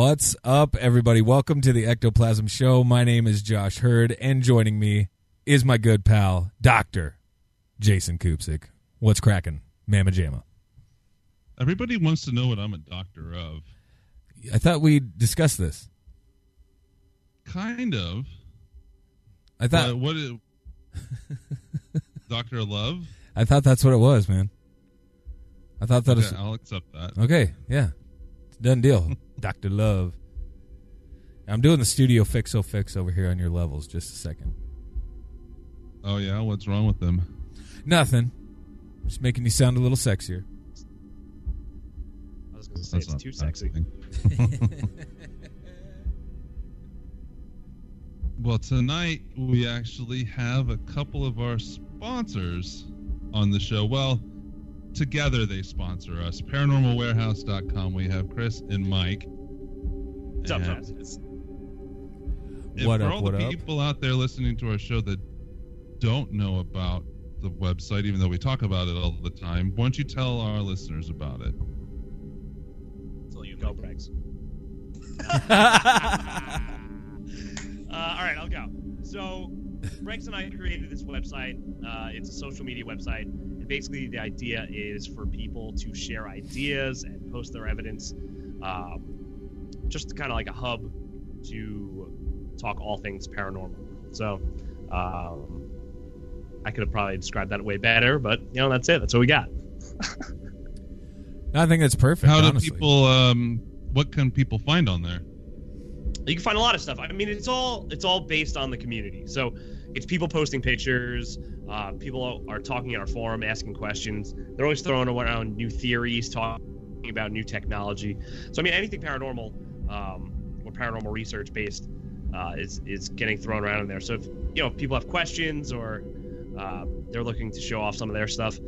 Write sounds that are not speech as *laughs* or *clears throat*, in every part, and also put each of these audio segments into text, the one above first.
What's up, everybody? Welcome to the Ectoplasm Show. My name is Josh Hurd, and joining me is my good pal, Doctor Jason Kupsik. What's cracking, Mama Jamma? Everybody wants to know what I'm a doctor of. I thought we discussed this. Kind of. I thought But what is *laughs* Doctor Love? I thought that's what it was, man. I thought that was I'll accept that. okay. Yeah, done deal, *laughs* Doctor Love. I'm doing the studio fixo fix over here on your levels. Just a second. Oh yeah, what's wrong with them? Nothing. Just making you sound a little sexier. I was going to say it's not too sexy. *laughs* well, tonight we actually have a couple of our sponsors on the show. Well, together they sponsor us. ParanormalWarehouse.com. We have Chris and Mike. What's up, And- Josh? And What for up, all what the up? people out there listening to our show that don't know about the website, even though we talk about it all the time, why don't you tell our listeners about it? Until you go, Bregs. *laughs* *laughs* uh, all right, I'll go. So, Bregs and I created this website. Uh, it's a social media website. And basically, the idea is for people to share ideas and post their evidence. Um, just kind of like a hub to talk all things paranormal. So, um, I could have probably described that way better, but you know, that's it. That's what we got. I think that's perfect. How do people? Um, what can people find on there? you can find a lot of stuff. I mean, it's all it's all based on the community. So it's people posting pictures. Uh, people are talking in our forum, asking questions. They're always throwing around new theories, talking about new technology. So I mean, anything paranormal um, or paranormal research based uh, is is getting thrown around in there. So if you know if people have questions or uh, they're looking to show off some of their stuff,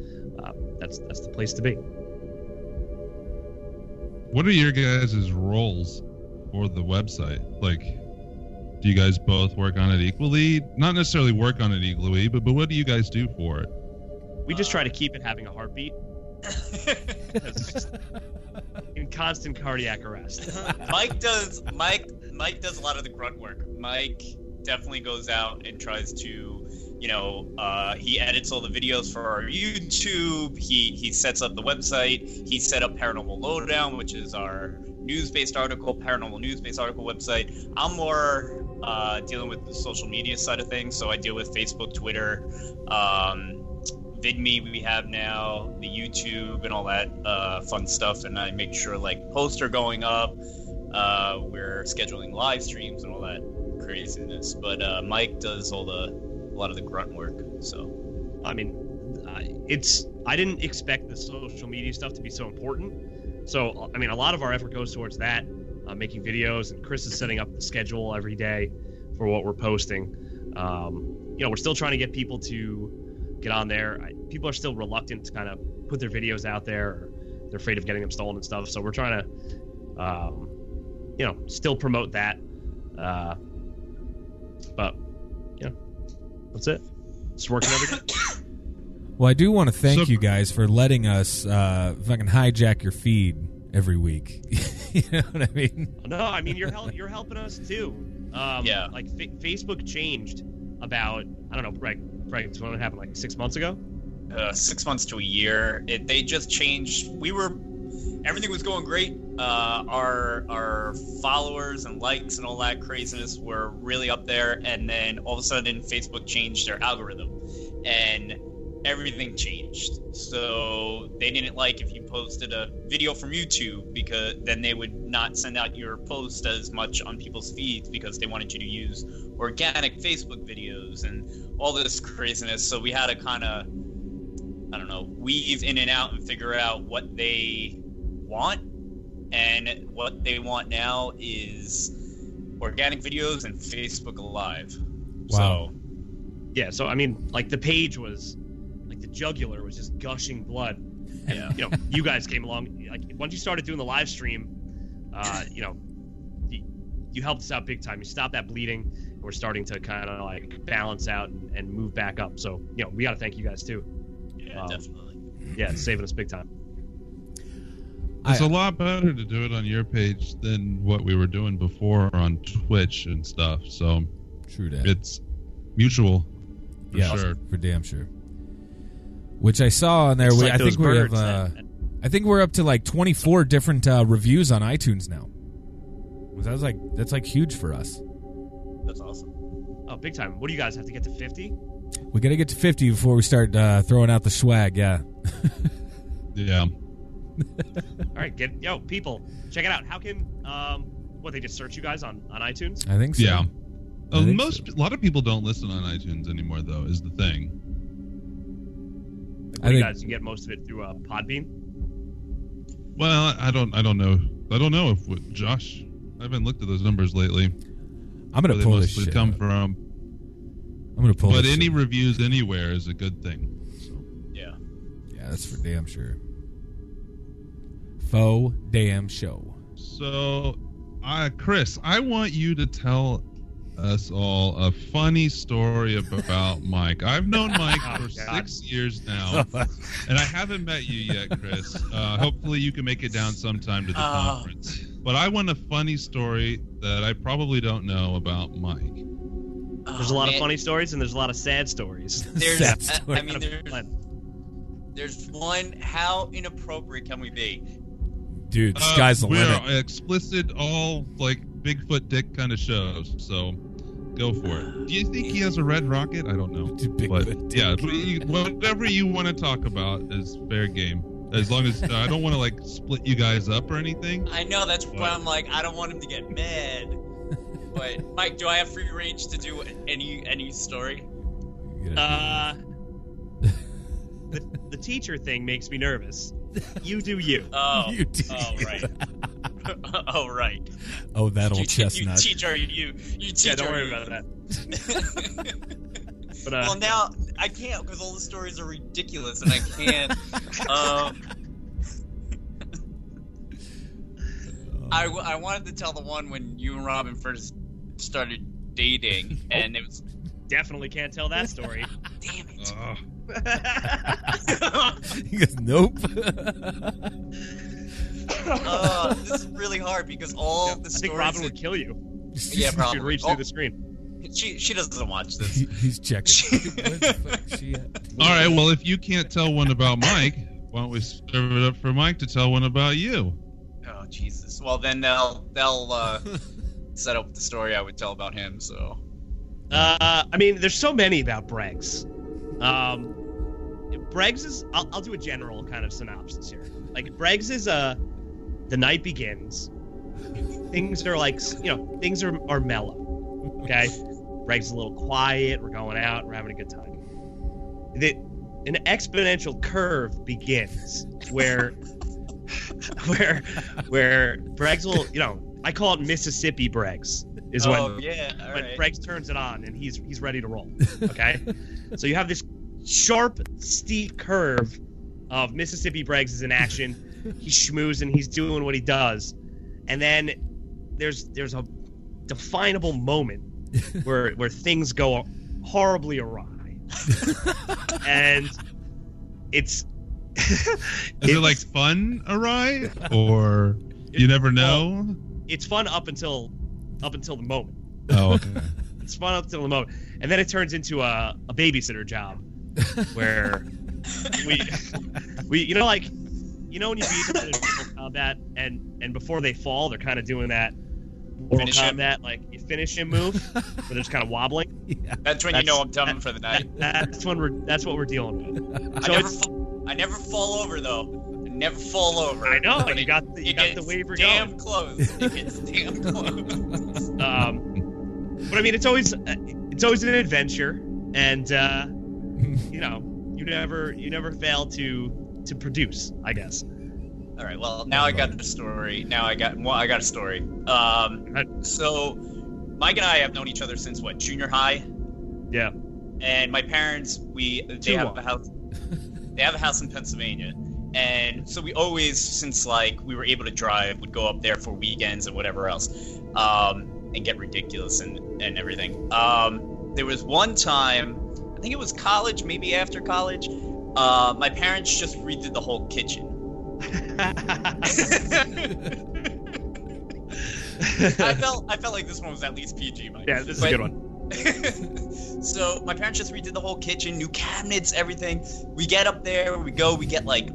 uh, that's that's the place to be. What are your guys' roles for the website? Like, do you guys both work on it equally? Not necessarily work on it equally, but but what do you guys do for it? We just try to keep it having a heartbeat. *laughs* In constant cardiac arrest. *laughs* Mike does Mike Mike does a lot of the grunt work. Mike definitely goes out and tries to, you know, uh, he edits all the videos for our YouTube. He he sets up the website. He set up Paranormal Lowdown, which is our news-based article, paranormal news-based article website. I'm more uh, dealing with the social media side of things, so I deal with Facebook, Twitter, um, VidMe we have now, the YouTube and all that uh, fun stuff, and I make sure like posts are going up. Uh, we're scheduling live streams and all that craziness. But uh, Mike does all the lot of the grunt work. So I mean, I- it's I didn't expect the social media stuff to be so important. So I mean, a lot of our effort goes towards that, uh, making videos, and Chris is setting up the schedule every day for what we're posting. Um, you know, we're still trying to get people to get on there. I, people are still reluctant to kind of put their videos out there. They're afraid of getting them stolen and stuff. So we're trying to, um, you know, still promote that. Uh, but that's it. Just working every day. *coughs* Well, I do want to thank So- you guys for letting us uh, fucking hijack your feed every week. *laughs* you know what I mean? No, I mean you're hel- you're helping us too. Um, Yeah. Like fa- Facebook changed about I don't know, right? Greg, when it happened like six months ago. uh, six months to a year, it, they just changed. We were everything was going great. Uh, our our followers and likes and all that craziness were really up there, and then all of a sudden Facebook changed their algorithm, and everything changed. So they didn't like if you posted a video from YouTube because then they would not send out your post as much on people's feeds because they wanted you to use organic Facebook videos and all this craziness. So we had to kind of, I don't know, weave in and out and figure out what they want. And what they want now is organic videos and Facebook Live. Wow. So Yeah, so I mean, like the page was, like the jugular was just gushing blood. And, Yeah. you know, you guys came along. Like once you started doing the live stream, uh, *laughs* you know, you, you helped us out big time. You stopped that bleeding. And we're starting to kind of like balance out and, and move back up. So you know, we got to thank you guys too. yeah, Um, definitely. Yeah, saving us big time. It's I- a lot better to do it on your page than what we were doing before on Twitch and stuff. So True that. it's mutual for yeah, sure. for damn sure. Which I saw on there. We, like I think we have. Uh, I think we're up to like 24 different uh, reviews on iTunes now. That's like that's like huge for us. That's awesome. oh, big time. What do you guys have to get to fifty? We got to get to 50 before we start uh, throwing out the swag. Yeah. *laughs* Yeah. *laughs* All right, get yo people, check it out. How can um, what they just search you guys on on iTunes? I think so. Yeah. Uh, think most a lot of people don't listen on iTunes anymore, though. Is the thing. What I do you think- guys you get most of it through uh, Podbean? Well, I don't. I don't know. I don't know if what, Josh. I haven't looked at those numbers lately. I'm gonna they pull this mostly shit. come up. from. I'm gonna pull. But any shit. reviews anywhere is a good thing. So. Yeah. yeah, that's for damn sure. Faux damn show. So, uh, Chris, I want you to tell us all a funny story about *laughs* Mike. I've known Mike *laughs* Oh, for God. six years now, *laughs* and I haven't met you yet, Chris. Uh, hopefully, you can make it down sometime to the Oh. conference. But I want a funny story that I probably don't know about Mike. There's a Oh, lot of funny stories and there's a lot of sad stories. There's, Sad I. I mean, there's, there's one. How inappropriate can we be? Dude, Uh, sky's the we're limit. explicit, all like Bigfoot dick kind of shows. So, go for it. Do you think he has a red rocket? I don't know. *laughs* Bigfoot but dick. yeah, whatever you want to talk about is fair game. As long as uh, I don't want to like split you guys up or anything. I know that's why What? I'm like, I don't want him to get mad. But *laughs* Mike, do I have free range to do any any story? Uh, *laughs* the, the teacher thing makes me nervous. *laughs* You do you. Oh, *laughs* You do oh you. right. *laughs* oh right. oh, that old you, chestnut. You teach teacher, you you teacher. Yeah, don't worry you. about that. that. But uh, well, now I can't because all the stories are ridiculous, and I can't. um, I, w- I wanted to tell the one when you and Robin first started dating, and it was definitely can't tell that story. damn it. Ugh. *laughs* *laughs* he goes, nope. uh, *laughs* this is really hard because all I the think stories. Robin that- would kill you. yeah, She'd probably. reach Oh, through the screen. she she doesn't watch this. He- He's checking. Where the fuck is she? All right. Well, if you can't tell one about Mike, why don't we serve it up for Mike to tell one about you? Oh Jesus! Well, then they'll they'll uh, set up the story I would tell about him. So Uh, I mean, there's so many about Bregs. Um, Bregs is. I'll, I'll do a general kind of synopsis here. Like Bregs is uh, the night begins. Things are like you know things are are mellow. Okay, Bregs is a little quiet. We're going out. We're having a good time. The, an exponential curve begins where *laughs* where where Bregs will you know I call it Mississippi Bregs is when oh yeah, all but right. Bregs turns it on and he's he's ready to roll. Okay, so you have this sharp, steep curve of Mississippi Bregs is in action. *laughs* He's schmoozing, he's doing what he does, and then there's there's a definable moment *laughs* where where things go horribly awry, *laughs* and it's Is it it's- like fun awry, or you never know? it's fun up until up until the moment. Oh, okay. It's fun up until the moment, and then it turns into a, a babysitter job, where we we you know like you know when you beat someone in Mortal Kombat and and before they fall they're kind of doing that Mortal Finish him. Like you finish him move, but it's kind of wobbling. *laughs* Yeah. That's when you know I'm done for the night. That's when we're that's what we're dealing with. I never, it's, fa- I never fall over though. I never fall over. I know, But you it- got the- you it got the gets waiver damn going. close. It gets damn close. *laughs* um, but I mean, it's always uh, it's always an adventure, and uh, you know, you never you never fail to to produce. I guess. All right. Well, now I got the story. Now I got well, I got a story. Um, so Mike and I have known each other since what junior high, Yeah. and my parents we they Too have long. a house. They have a house in Pennsylvania, and so we always, since like we were able to drive, would go up there for weekends and whatever else, um, and get ridiculous and and everything. Um, there was one time, I think it was college, maybe after college. Uh, my parents just redid the whole kitchen. *laughs* I felt I felt like this one was at least PG, Mike. yeah, this is But- a good one. *laughs* so my parents just redid the whole kitchen, new cabinets, everything. We get up there, we go, we get like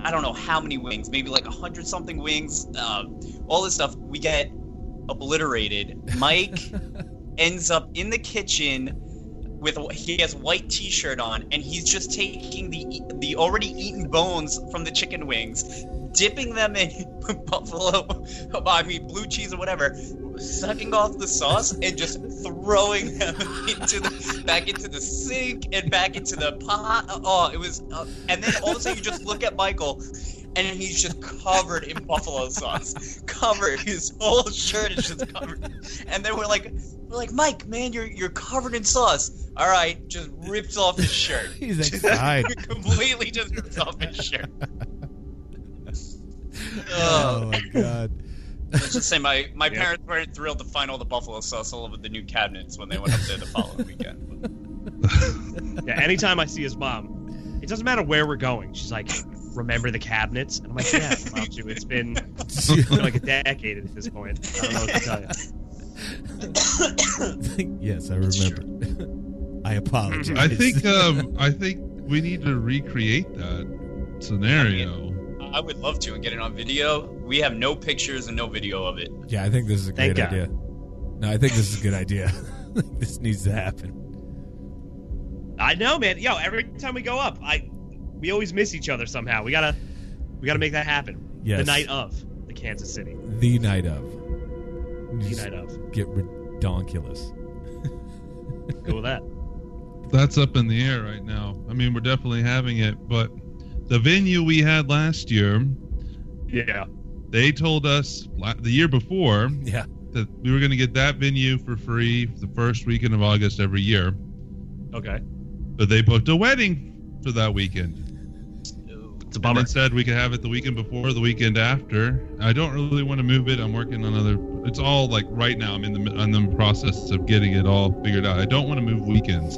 I don't know how many wings, maybe like a hundred something wings, um, all this stuff. We get obliterated. Mike *laughs* ends up in the kitchen with he has white T-shirt on, and he's just taking the the already eaten bones from the chicken wings, dipping them in *laughs* buffalo, I mean blue cheese or whatever, sucking off the sauce and just throwing them *laughs* into the back into the sink and back into the pot. Oh, it was, uh, and then all of a sudden you just look at Michael. And he's just covered in buffalo sauce, covered. His whole shirt is just covered. And then we're like, we're like, Mike, man, you're you're covered in sauce. All right, just rips off his shirt. *laughs* He's like, *laughs* fine. completely just rips off his shirt. Oh my god. Let's just say my, my Yeah. parents weren't thrilled to find all the buffalo sauce all over the new cabinets when they went up there the following weekend. *laughs* Yeah, anytime I see his mom, it doesn't matter where we're going. She's like, "Remember the cabinets?" And I'm like, "Yeah, *laughs* Mom, too. It's been, it's *laughs* been like a decade at this point. I don't know what to tell you." *coughs* yes, I remember. *laughs* I apologize. I think um, I think we need to recreate that scenario. I would love to and get it on video. We have no pictures and no video of it. Yeah, I think this is a Thank great idea. No, I think this is a good idea. this needs to happen. I know, man. Yo, every time we go up, I we always miss each other somehow. We gotta we gotta make that happen. Yes. The night of the Kansas City. The night of. The Just night of. Get redonkulous. Go with that. That's up in the air right now. I mean, we're definitely having it, but the venue we had last year, Yeah. they told us the year before Yeah. that we were going to get that venue for free the first weekend of August every year, Okay. but they booked a wedding for that weekend. It's a bummer. they said we could have it the weekend before, the weekend after. I don't really want to move it. I'm working on other. It's all like right now. I'm in the I'm the process of getting it all figured out. I don't want to move weekends,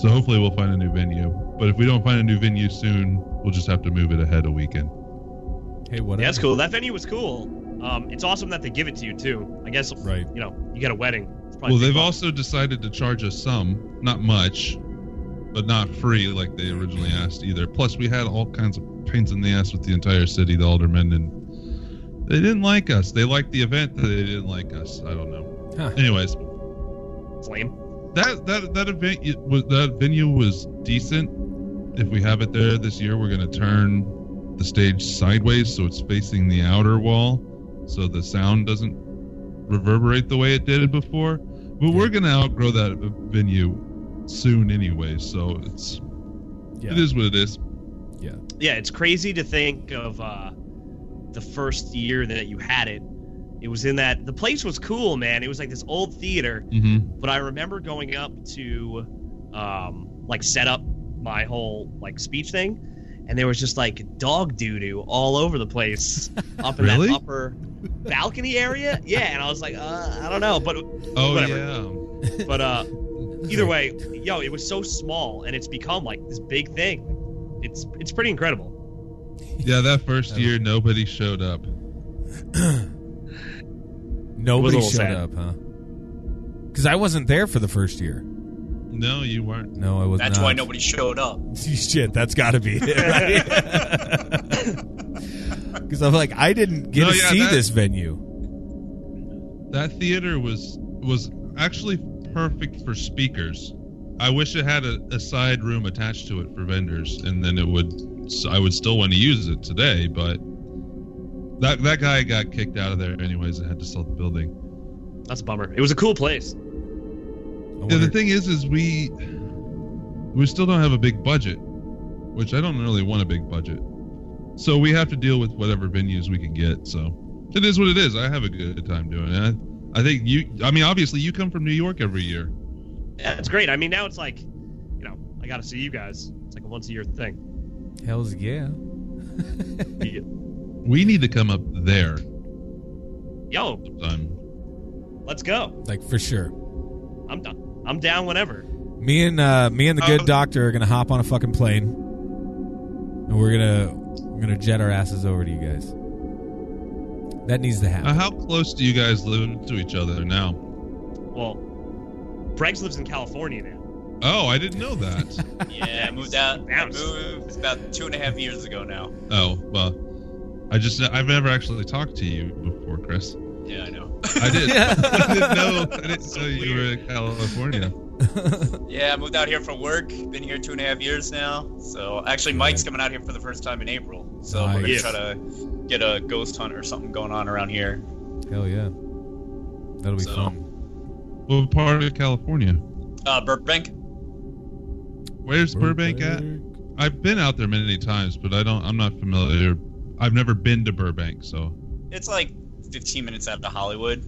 so hopefully we'll find a new venue. But if we don't find a new venue soon, we'll just have to move it ahead a weekend. Hey, what? Yeah, that's cool. That venue was cool. Um, it's awesome that they give it to you too. I guess Right. you know you get a wedding. Well, they've bucks. also decided to charge us some, not much, but not free like they originally asked either. Plus, we had all kinds of pains in the ass with the entire city, the aldermen, and they didn't like us. They liked the event, but they didn't like us. I don't know. Huh. Anyways, It's lame. that that that event was that venue was decent. If we have it there this year, we're gonna turn the stage sideways so it's facing the outer wall, so the sound doesn't reverberate the way it did before. But we're gonna outgrow that venue soon anyway, so it's Yeah. it is what it is. Yeah, Yeah, it's crazy to think of uh, the first year that you had it. It was in that the place was cool, man. It was like this old theater, Mm-hmm. but I remember going up to um, like set up my whole like speech thing, and there was just like dog doo doo all over the place *laughs* up in Really? that upper balcony area. Yeah, and I was like, uh, I don't know, but Oh Whatever. yeah. but uh, *laughs* either way, yo, it was so small, and it's become like this big thing. It's it's pretty incredible. Yeah, that first year nobody showed up. *clears throat* Nobody showed sad. up, huh? Because I wasn't there for the first year. No, you weren't. No, I was not. That's not. why nobody showed up. *laughs* Shit, that's got to be it, right? *laughs* Because I'm like, I didn't get No, to yeah, see that- this venue. that theater was was actually perfect for speakers. I wish it had a, a side room attached to it for vendors, and then it would. I would still want to use it today, but that that guy got kicked out of there anyways and had to sell the building. That's a bummer. It was a cool place. Yeah, the thing is, is we we still don't have a big budget, which I don't really want a big budget. So we have to deal with whatever venues we can get. So it is what it is. I have a good time doing it. I, I think you. I mean, obviously, you come from New York every year. Yeah, it's great. I mean, now it's like, you know, I got to see you guys. It's like a once a year thing. Hell's *laughs* yeah. We need to come up there Yo, sometime. let's go. Like for sure. I'm done. I'm down whenever. Me and uh, me and the good Um, doctor are gonna hop on a fucking plane, and we're gonna we're gonna jet our asses over to you guys. That needs to happen. Uh, how close do you guys live to each other now? Well, Bregs lives in California now. Oh, I didn't know that. *laughs* Yeah, I moved out. I moved about two and a half years ago now. oh, well, I just I've never actually talked to you before, Chris. Yeah, I know. *laughs* I did. *laughs* I didn't know. I didn't know you were in California. Yeah, I moved out here for work. Been here two and a half years now. So actually, Mike's coming out here for the first time in April. So we're gonna Nice. try to get a ghost hunt or something going on around here. Hell yeah. That'll be So- fun. What part of California? Uh, Burbank. Where's Burbank at? I've been out there many times, but I don't. I'm not familiar. I've never been to Burbank, so It's like 15 minutes out of Hollywood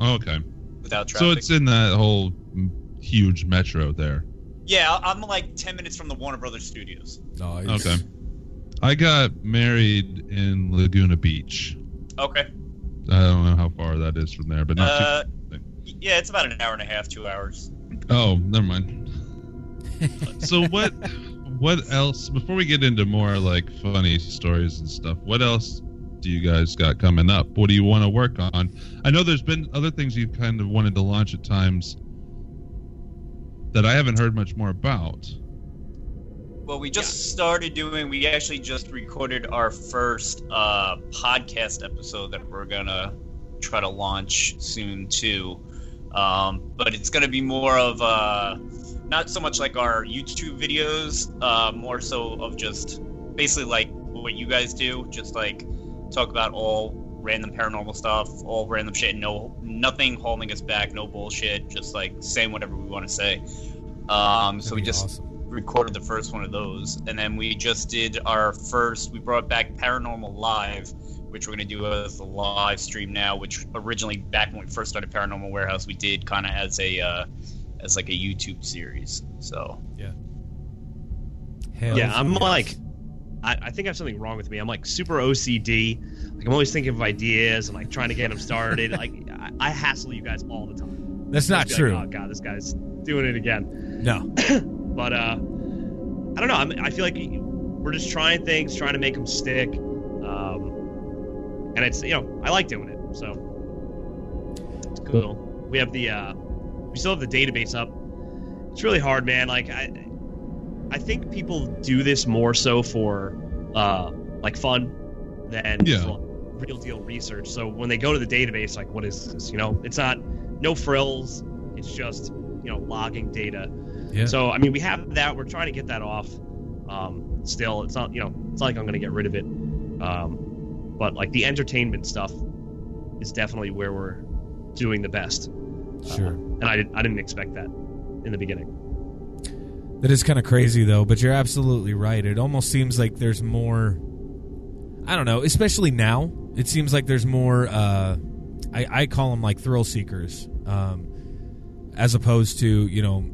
oh, okay. without traffic. So it's in that whole huge metro there. yeah, I'm like 10 minutes from the Warner Brothers studios. Nice. Okay. I got married in Laguna Beach. Okay. I don't know how far that is from there, but not Uh, too. yeah, it's about an hour and a half, two hours. Oh, never mind. *laughs* so what? What else? Before we get into more like funny stories and stuff, what else do you guys got coming up? What do you want to work on? I know there's been other things you've kind of wanted to launch at times that I haven't heard much more about. Well, we just started doing. We actually just recorded our first uh, podcast episode that we're gonna try to launch soon too. Um, but it's gonna be more of uh, not so much like our YouTube videos, uh, more so of just basically like what you guys do, just like talk about all random paranormal stuff, all random shit, no nothing holding us back, no bullshit, just like saying whatever we want to say. Um, so we just awesome. Recorded the first one of those, and then we just did our first. We brought back Paranormal Live, which we're gonna do as a live stream now. Which originally, back when we first started Paranormal Warehouse, we did kind of as a uh, as like a YouTube series. So Hell yeah, I'm yes. like, I, I think I have something wrong with me. I'm like super OCD. Like I'm always thinking of ideas and like trying to get them started. like I, I hassle you guys all the time. That's not Just be like, true. oh god, this guy's doing it again. No. *clears throat* But uh, I don't know. I'm, I feel like we're just trying things, trying to make them stick. Um, and it's you know I like doing it, so it's cool. We have the uh, we still have the database up. It's really hard, man. Like I, I think people do this more so for uh, like fun than Yeah. real deal research. So when they go to the database, like what is this? You know, it's not no frills. It's just you know logging data. Yeah. So I mean, we have that. We're trying to get that off. Um, still, it's not you know, it's not like I'm going to get rid of it. Um, but like the entertainment stuff is definitely where we're doing the best. Sure. And I didn't I didn't expect that in the beginning. That is kind of crazy, though. But you're absolutely right. It almost seems like there's more. I don't know, especially now. It seems like there's more. Uh, I, I call them like thrill seekers, um, as opposed to you know,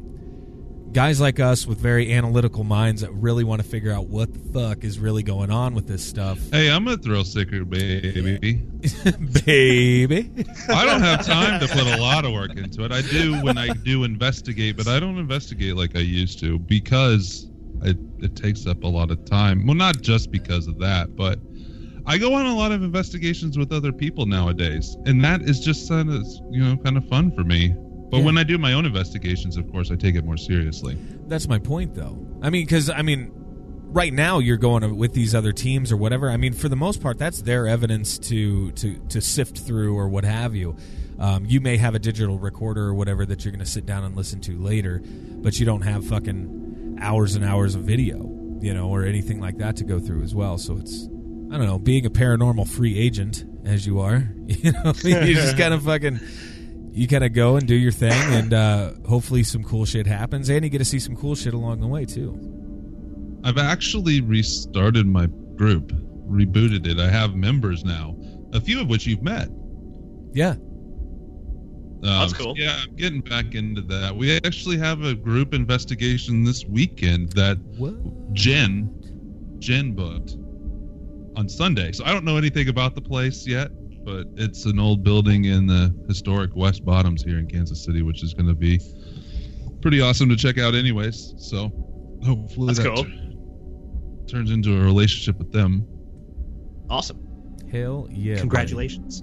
guys like us with very analytical minds that really want to figure out what the fuck is really going on with this stuff, Hey, I'm a thrill seeker, baby. *laughs* baby. I don't have time to put a lot of work into it. I do when I do investigate, but I don't investigate like I used to because it, it takes up a lot of time. Well, not just because of that, but I go on a lot of investigations with other people nowadays, and that is just kind of you know kind of fun for me. But Yeah. when I do my own investigations, of course, I take it more seriously. That's my point, though. I mean, because I mean, right now you're going with these other teams or whatever. I mean, for the most part, that's their evidence to to to sift through or what have you. Um, you may have a digital recorder or whatever that you're going to sit down and listen to later, but you don't have fucking hours and hours of video, you know, or anything like that to go through as well. So it's I don't know, being a paranormal free agent as you are, *laughs* you know, *laughs* you just kind of fucking you kind of go and do your thing, and uh, hopefully some cool shit happens, and you get to see some cool shit along the way too. I've actually restarted my group, rebooted it. I have members now, a few of which you've met. Yeah. Um, That's cool. Yeah, I'm getting back into that. We actually have a group investigation this weekend that What? Jen, Jen booked on Sunday. So I don't know anything about the place yet, but it's an old building in the historic West Bottoms here in Kansas City, which is going to be pretty awesome to check out, anyways. So hopefully That's that cool. tur- turns into a relationship with them. Awesome. Hell yeah! Congratulations.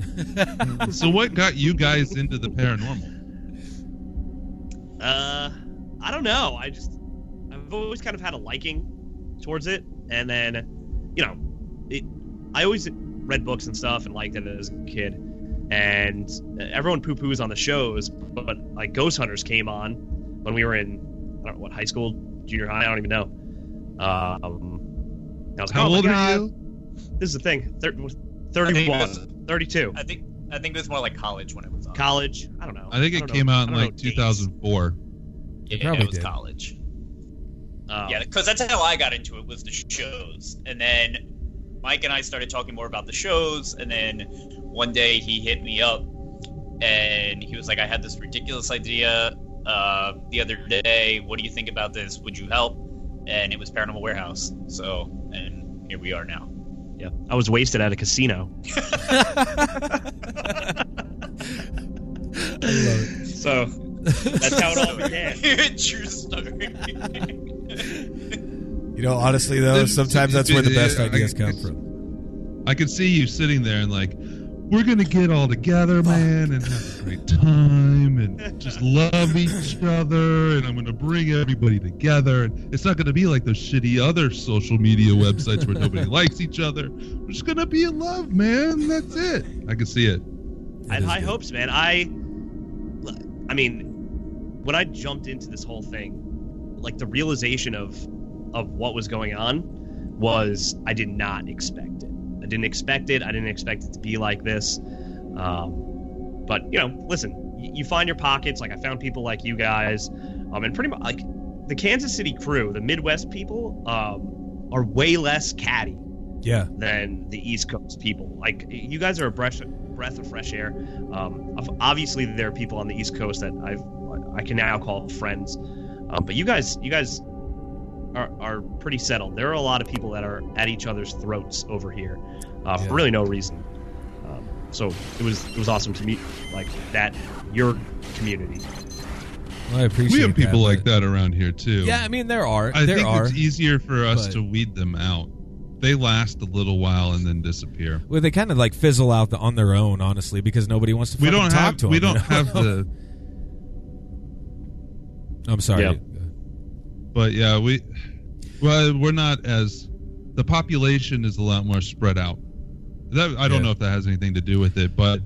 *laughs* so what got you guys into the paranormal? Uh, I don't know. I just I've always kind of had a liking towards it, and then, you know, it. I always read books and stuff and liked it as a kid, and everyone poo poos on the shows, but, but like Ghost Hunters came on when we were in I don't know what high school, junior high, I don't even know. Um, I was like, How oh old are you? This is the thing. Thir- I think it 31, was- 32. I think I think it was more like college when it was on. College. I don't know. I think it don't know- came out in like know 2004. yeah, probably it was did. college. Um, Yeah, because that's how I got into it was the shows, and then Mike and I started talking more about the shows, and then one day he hit me up, and he was like, "I had this ridiculous idea uh, the other day. What do you think about this? Would you help?" And it was Paranormal Warehouse. So, and here we are now. Yeah, I was wasted at a casino. *laughs* I love it. So that's how it all began. *laughs* *laughs* True story. You know, honestly though, sometimes that's where the best Yeah, I- ideas come from. I could see you sitting there and like, we're gonna get all together, man, and have a great time, and just love each other, and I'm gonna bring everybody together. And it's not gonna be like those shitty other social media websites where nobody *laughs* likes each other. We're just gonna be in love, man. That's it. I can see it. I had high good. hopes, man. I, I mean, when I jumped into this whole thing, like the realization of, of what was going on, was I did not expect it. I didn't expect it. I didn't expect it to be like this. Um, but you know, listen, y- you find your pockets. Like I found people like you guys, um, and pretty much like the Kansas City crew, the Midwest people, um, are way less catty Yeah, than the East Coast people. Like you guys are a breath breath of fresh air. Um, obviously, there are people on the East Coast that I've I can now call friends, um, but you guys you guys are, are pretty settled. There are a lot of people that are at each other's throats over here uh, Yeah. for really no reason. Um, so it was it was awesome to meet like that your community. Well, I appreciate. We have people that, like that around here too. Yeah, I mean there are I there think are. it's easier for us but- to weed them out. They last a little while and then disappear. Well, they kind of like fizzle out the, on their own, honestly, because nobody wants to. We don't talk have to we them, don't you know? have the *laughs* I'm sorry. Yeah. But yeah we well we're not as the population is a lot more spread out that i don't Yeah. know if that has anything to do with it but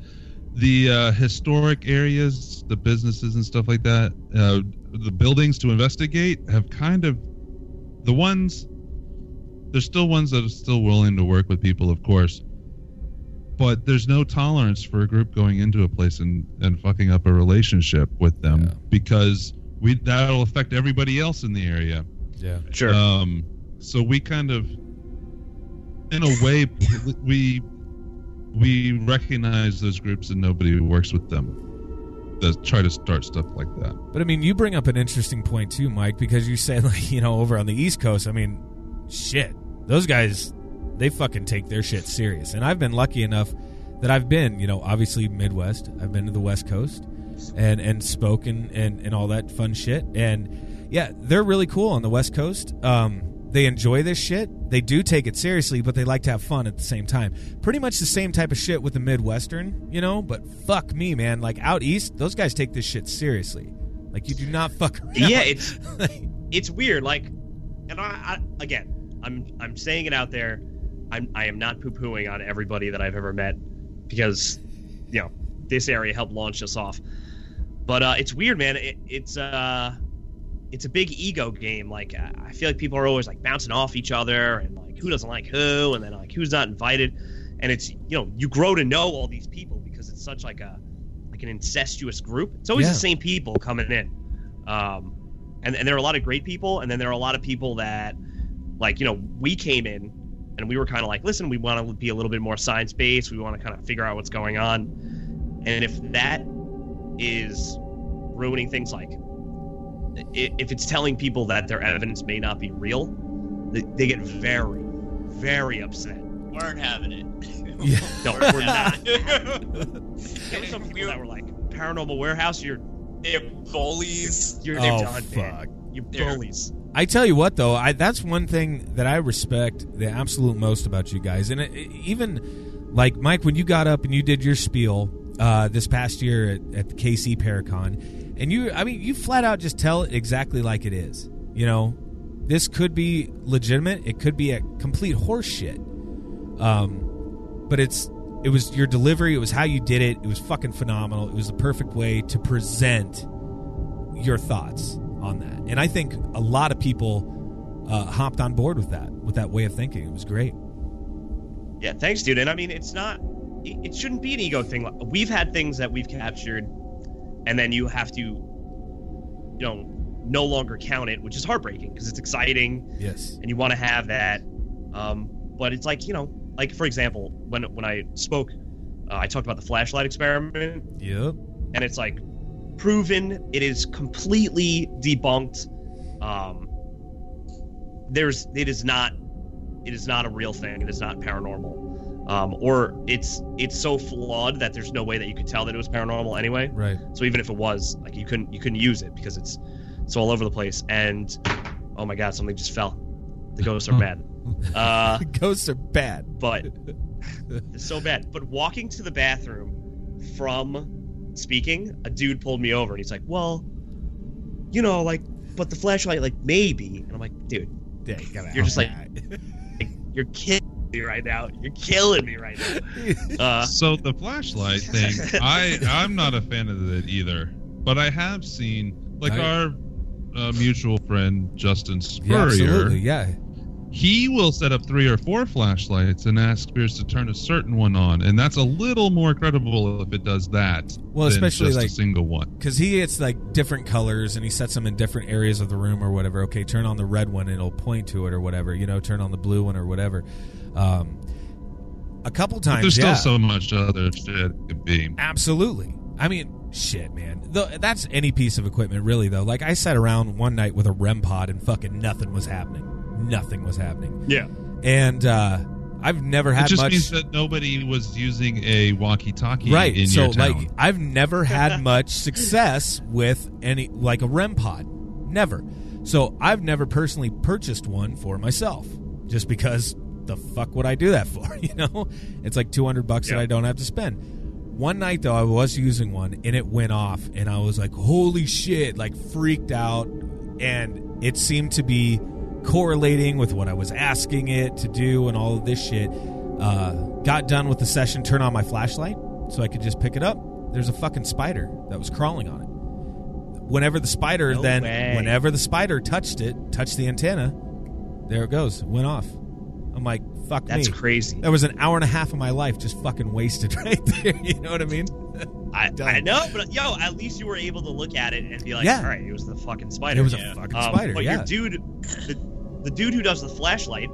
the uh, historic areas the businesses and stuff like that uh, the buildings to investigate have kind of the ones there's still ones that are still willing to work with people of course but there's no tolerance for a group going into a place and, and fucking up a relationship with them Yeah. because we that'll affect everybody else in the area. Yeah. Sure. Um, so we kind of, in a way, we we recognize those groups and nobody works with them that try to start stuff like that. But I mean, you bring up an interesting point too, Mike, because you said *laughs* like you know over on the East Coast. I mean, shit, those guys they fucking take their shit serious. And I've been lucky enough that I've been, you know, obviously Midwest. I've been to the West Coast and and spoken and and all that fun shit. And yeah, they're really cool on the West Coast. Um, they enjoy this shit. They do take it seriously, but they like to have fun at the same time. Pretty much the same type of shit with the Midwestern, you know. But fuck me, man. Like out east, those guys take this shit seriously. Like you do not fuck around. yeah, *laughs* it's Like, it's weird. Like, and I, I again, I'm I'm saying it out there. I'm I am not poo pooing on everybody that I've ever met because you know this area helped launch us off. But uh, it's weird, man. It, it's uh, it's a big ego game. Like I feel like people are always like bouncing off each other and like who doesn't like who, and then like who's not invited. And it's you know you grow to know all these people because it's such like a like an incestuous group. It's always Yeah. the same people coming in. Um, and, and there are a lot of great people, and then there are a lot of people that, like, you know, we came in and we were kind of like, listen, we want to be a little bit more science based. We want to kind of figure out what's going on. And if that is ruining things like, if it's telling people that their evidence may not be real, they, they get very, very upset. Weren't having it. *laughs* Yeah. No, Weren't we're not. There were some *laughs* people that were like, paranormal warehouse, you're, They're bullies. you're, Oh, they're done, fuck. You They're- bullies. I tell you what, though, I, that's one thing that I respect the absolute most about you guys, and it, it- even like Mike, when you got up and you did your spiel uh, this past year at, at the KC Paracon, and you, I mean, you flat out just tell it exactly like it is. You know, this could be legitimate. It could be a complete horseshit. Um, but it's it was your delivery. It was how you did it. It was fucking phenomenal. It was the perfect way to present your thoughts on that. And I think a lot of people uh, hopped on board with that, with that way of thinking. It was great. Yeah, thanks, dude. And I mean, it's not. It it shouldn't be an ego thing. We've had things that we've captured, and then you have to, you know, no longer count it, which is heartbreaking because it's exciting Yes. and you want to have that. Um, but it's like you know, like for example, when when I spoke, uh, I talked about the flashlight experiment, Yep. and it's like proven it is completely debunked um there's it is not it is not a real thing it is not paranormal um or it's it's so flawed that there's no way that you could tell that it was paranormal anyway Right. so even if it was like you couldn't you couldn't use it because it's it's all over the place and oh my god something just fell the ghosts are *laughs* bad uh Ghosts are bad. but *laughs* it's so bad. But walking to the bathroom from speaking, a dude pulled me over and he's like, "Well, you know, like, but the flashlight, like, maybe." And I'm like, "Dude, Yeah, you You're just have like- you're killing me right now. You're killing me right now." *laughs* Uh, so the flashlight thing, *laughs* I I'm not a fan of it either. But I have seen like I- our uh, mutual friend Justin yeah, Spurrier. absolutely. Yeah. he will set up three or four flashlights and ask Spears to turn a certain one on, and that's a little more credible if it does that. Well, than especially, just like- a single one. because he gets like different colors and he sets them in different areas of the room or whatever. Okay, turn on the red one and it'll point to it or whatever. You know, turn on the blue one or whatever. Um, a couple But times, there's still yeah, so much other shit it could be. absolutely. I mean, shit, man. Though that's any piece of equipment, really. Though, like I sat around one night with a REM pod and fucking nothing was happening. Nothing was happening, yeah, and uh, I've never It had just much. means that nobody was using a walkie-talkie right in so your town. like i've never had *laughs* much success with any like a rem pod never so i've never personally purchased one for myself just because the fuck would i do that for *laughs* you know it's like 200 bucks that i don't have to spend one night though i was using one and it went off and i was like holy shit like freaked out and it seemed to be correlating with what i was asking it to do and all of this shit uh, got done with the session, turn on my flashlight so I could just pick it up. There's a fucking spider that was crawling on it. Whenever the spider No then, way. whenever the spider touched it, touched the antenna, there it goes, went off. I'm like, fuck that's me. crazy. That was an hour and a half of my life just fucking wasted *laughs* right there. You know what I mean? *laughs* I. I know, but yo, at least you were able to look at it and be like, Yeah. "All right, it was the fucking spider." It was Yeah. a fucking Um, spider. But yeah. your dude, the, the dude who does the flashlight,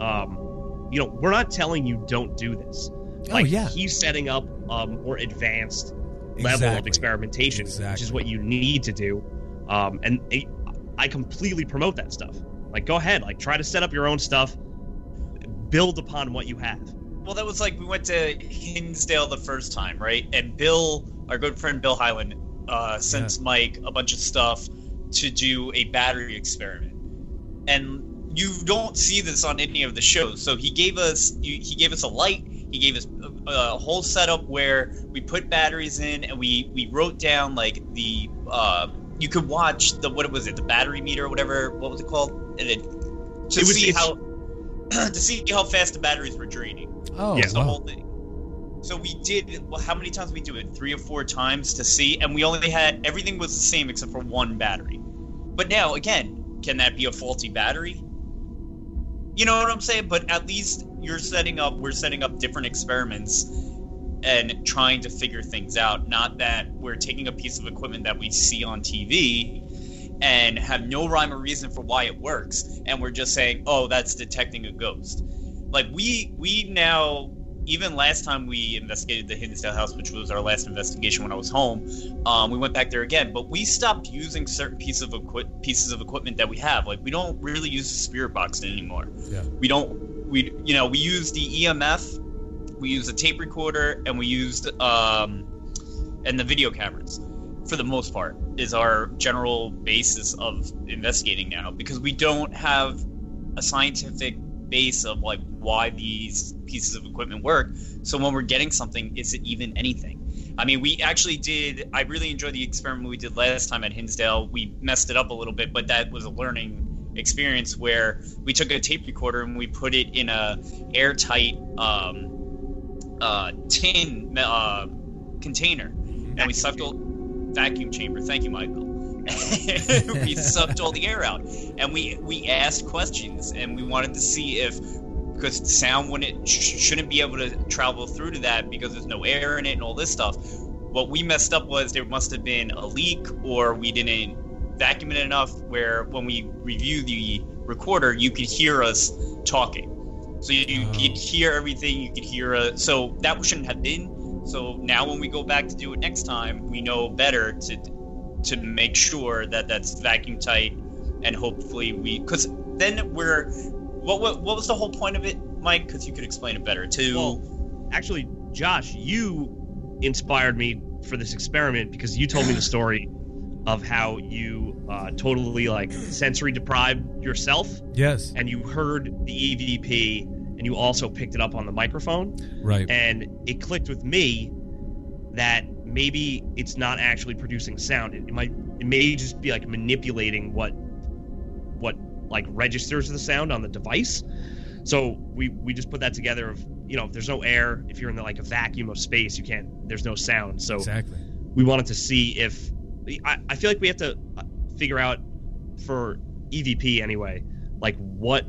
um, you know, we're not telling you don't do this. Like, oh yeah. he's setting up um, more advanced level of Exactly. experimentation, which is what you need to do. Um, and it, I completely promote that stuff. Like, go ahead, like try to set up your own stuff, build upon what you have. Well, that was like we went to Hinsdale the first time, right? And Bill, our good friend Bill Highland, uh, sent Mike a bunch of stuff to do a battery experiment. And you don't see this on any of the shows. So he gave us he he gave us a light. He gave us a, a whole setup where we put batteries in, and we we wrote down like the uh, you could watch the what was it the battery meter or whatever what was it called and it to It was- see how *clears throat* to see how fast the batteries were draining. Oh, Yeah. That's the wow. whole thing. So we did. Well, how many times we do it? Three or four times to see, and we only had everything was the same except for one battery. But now, again, can that be a faulty battery? You know what I'm saying? But at least you're setting up. We're setting up different experiments and trying to figure things out. Not that we're taking a piece of equipment that we see on TV and have no rhyme or reason for why it works, and we're just saying, "Oh, that's detecting a ghost." Like we we now even last time we investigated the Hinsdale house, which was our last investigation when I was home, um, we went back there again. But we stopped using certain pieces of equi- pieces of equipment that we have. Like we don't really use the spirit box anymore. Yeah. We don't. We you know we use the EMF, we use a tape recorder, and we used um, and the video cameras for the most part is our general basis of investigating now because we don't have a scientific base of like why these pieces of equipment work. So when we're getting something, is it even anything? I mean, we actually did. I really enjoyed the experiment we did last time at Hinsdale. We messed it up a little bit, but that was a learning experience where we took a tape recorder and we put it in a airtight um, uh, tin uh, container, and we sucked all vacuum chamber. Thank you, Michael. *laughs* we sucked all the air out, and we we asked questions, and we wanted to see if because sound wouldn't sh- shouldn't be able to travel through to that because there's no air in it and all this stuff. What we messed up was there must have been a leak, or we didn't vacuum it enough. Where when we review the recorder, you could hear us talking. So you, you Oh. could hear everything. You could hear. Uh, so that shouldn't have been. So now when we go back to do it next time, we know better to to make sure that that's vacuum tight, and hopefully we because then we're what, what what was the whole point of it, Mike? Because you could explain it better. To Well, actually, Josh, you inspired me for this experiment because you told me the story of how you uh, totally like sensory deprived yourself Yes. and you heard the EVP and you also picked it up on the microphone Right. and it clicked with me that maybe it's not actually producing sound it, it might it may just be like manipulating what what like registers the sound on the device so we we just put that together of you know if there's no air if you're in the, like a vacuum of space you can't there's no sound so exactly. we wanted to see if I, I feel like we have to uh, figure out for EVP anyway, like what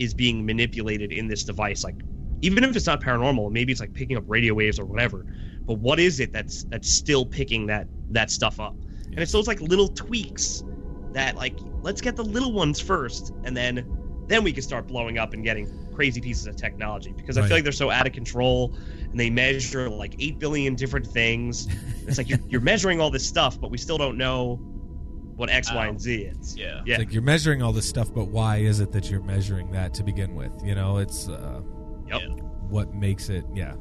is being manipulated in this device. Like even if it's not paranormal, maybe it's like picking up radio waves or whatever. But what is it that's that's still picking that that stuff up? And it's those like little tweaks that like let's get the little ones first, and then then we can start blowing up and getting crazy pieces of technology because I Right. feel like they're so out of control and they measure like 8 billion different things. It's like you're, you're measuring all this stuff, but we still don't know what X, Y, Ow. and Z is. yeah. Yeah. It's like you're measuring all this stuff, but why is it that you're measuring that to begin with? You know, it's uh, Yep. what makes it. Yeah.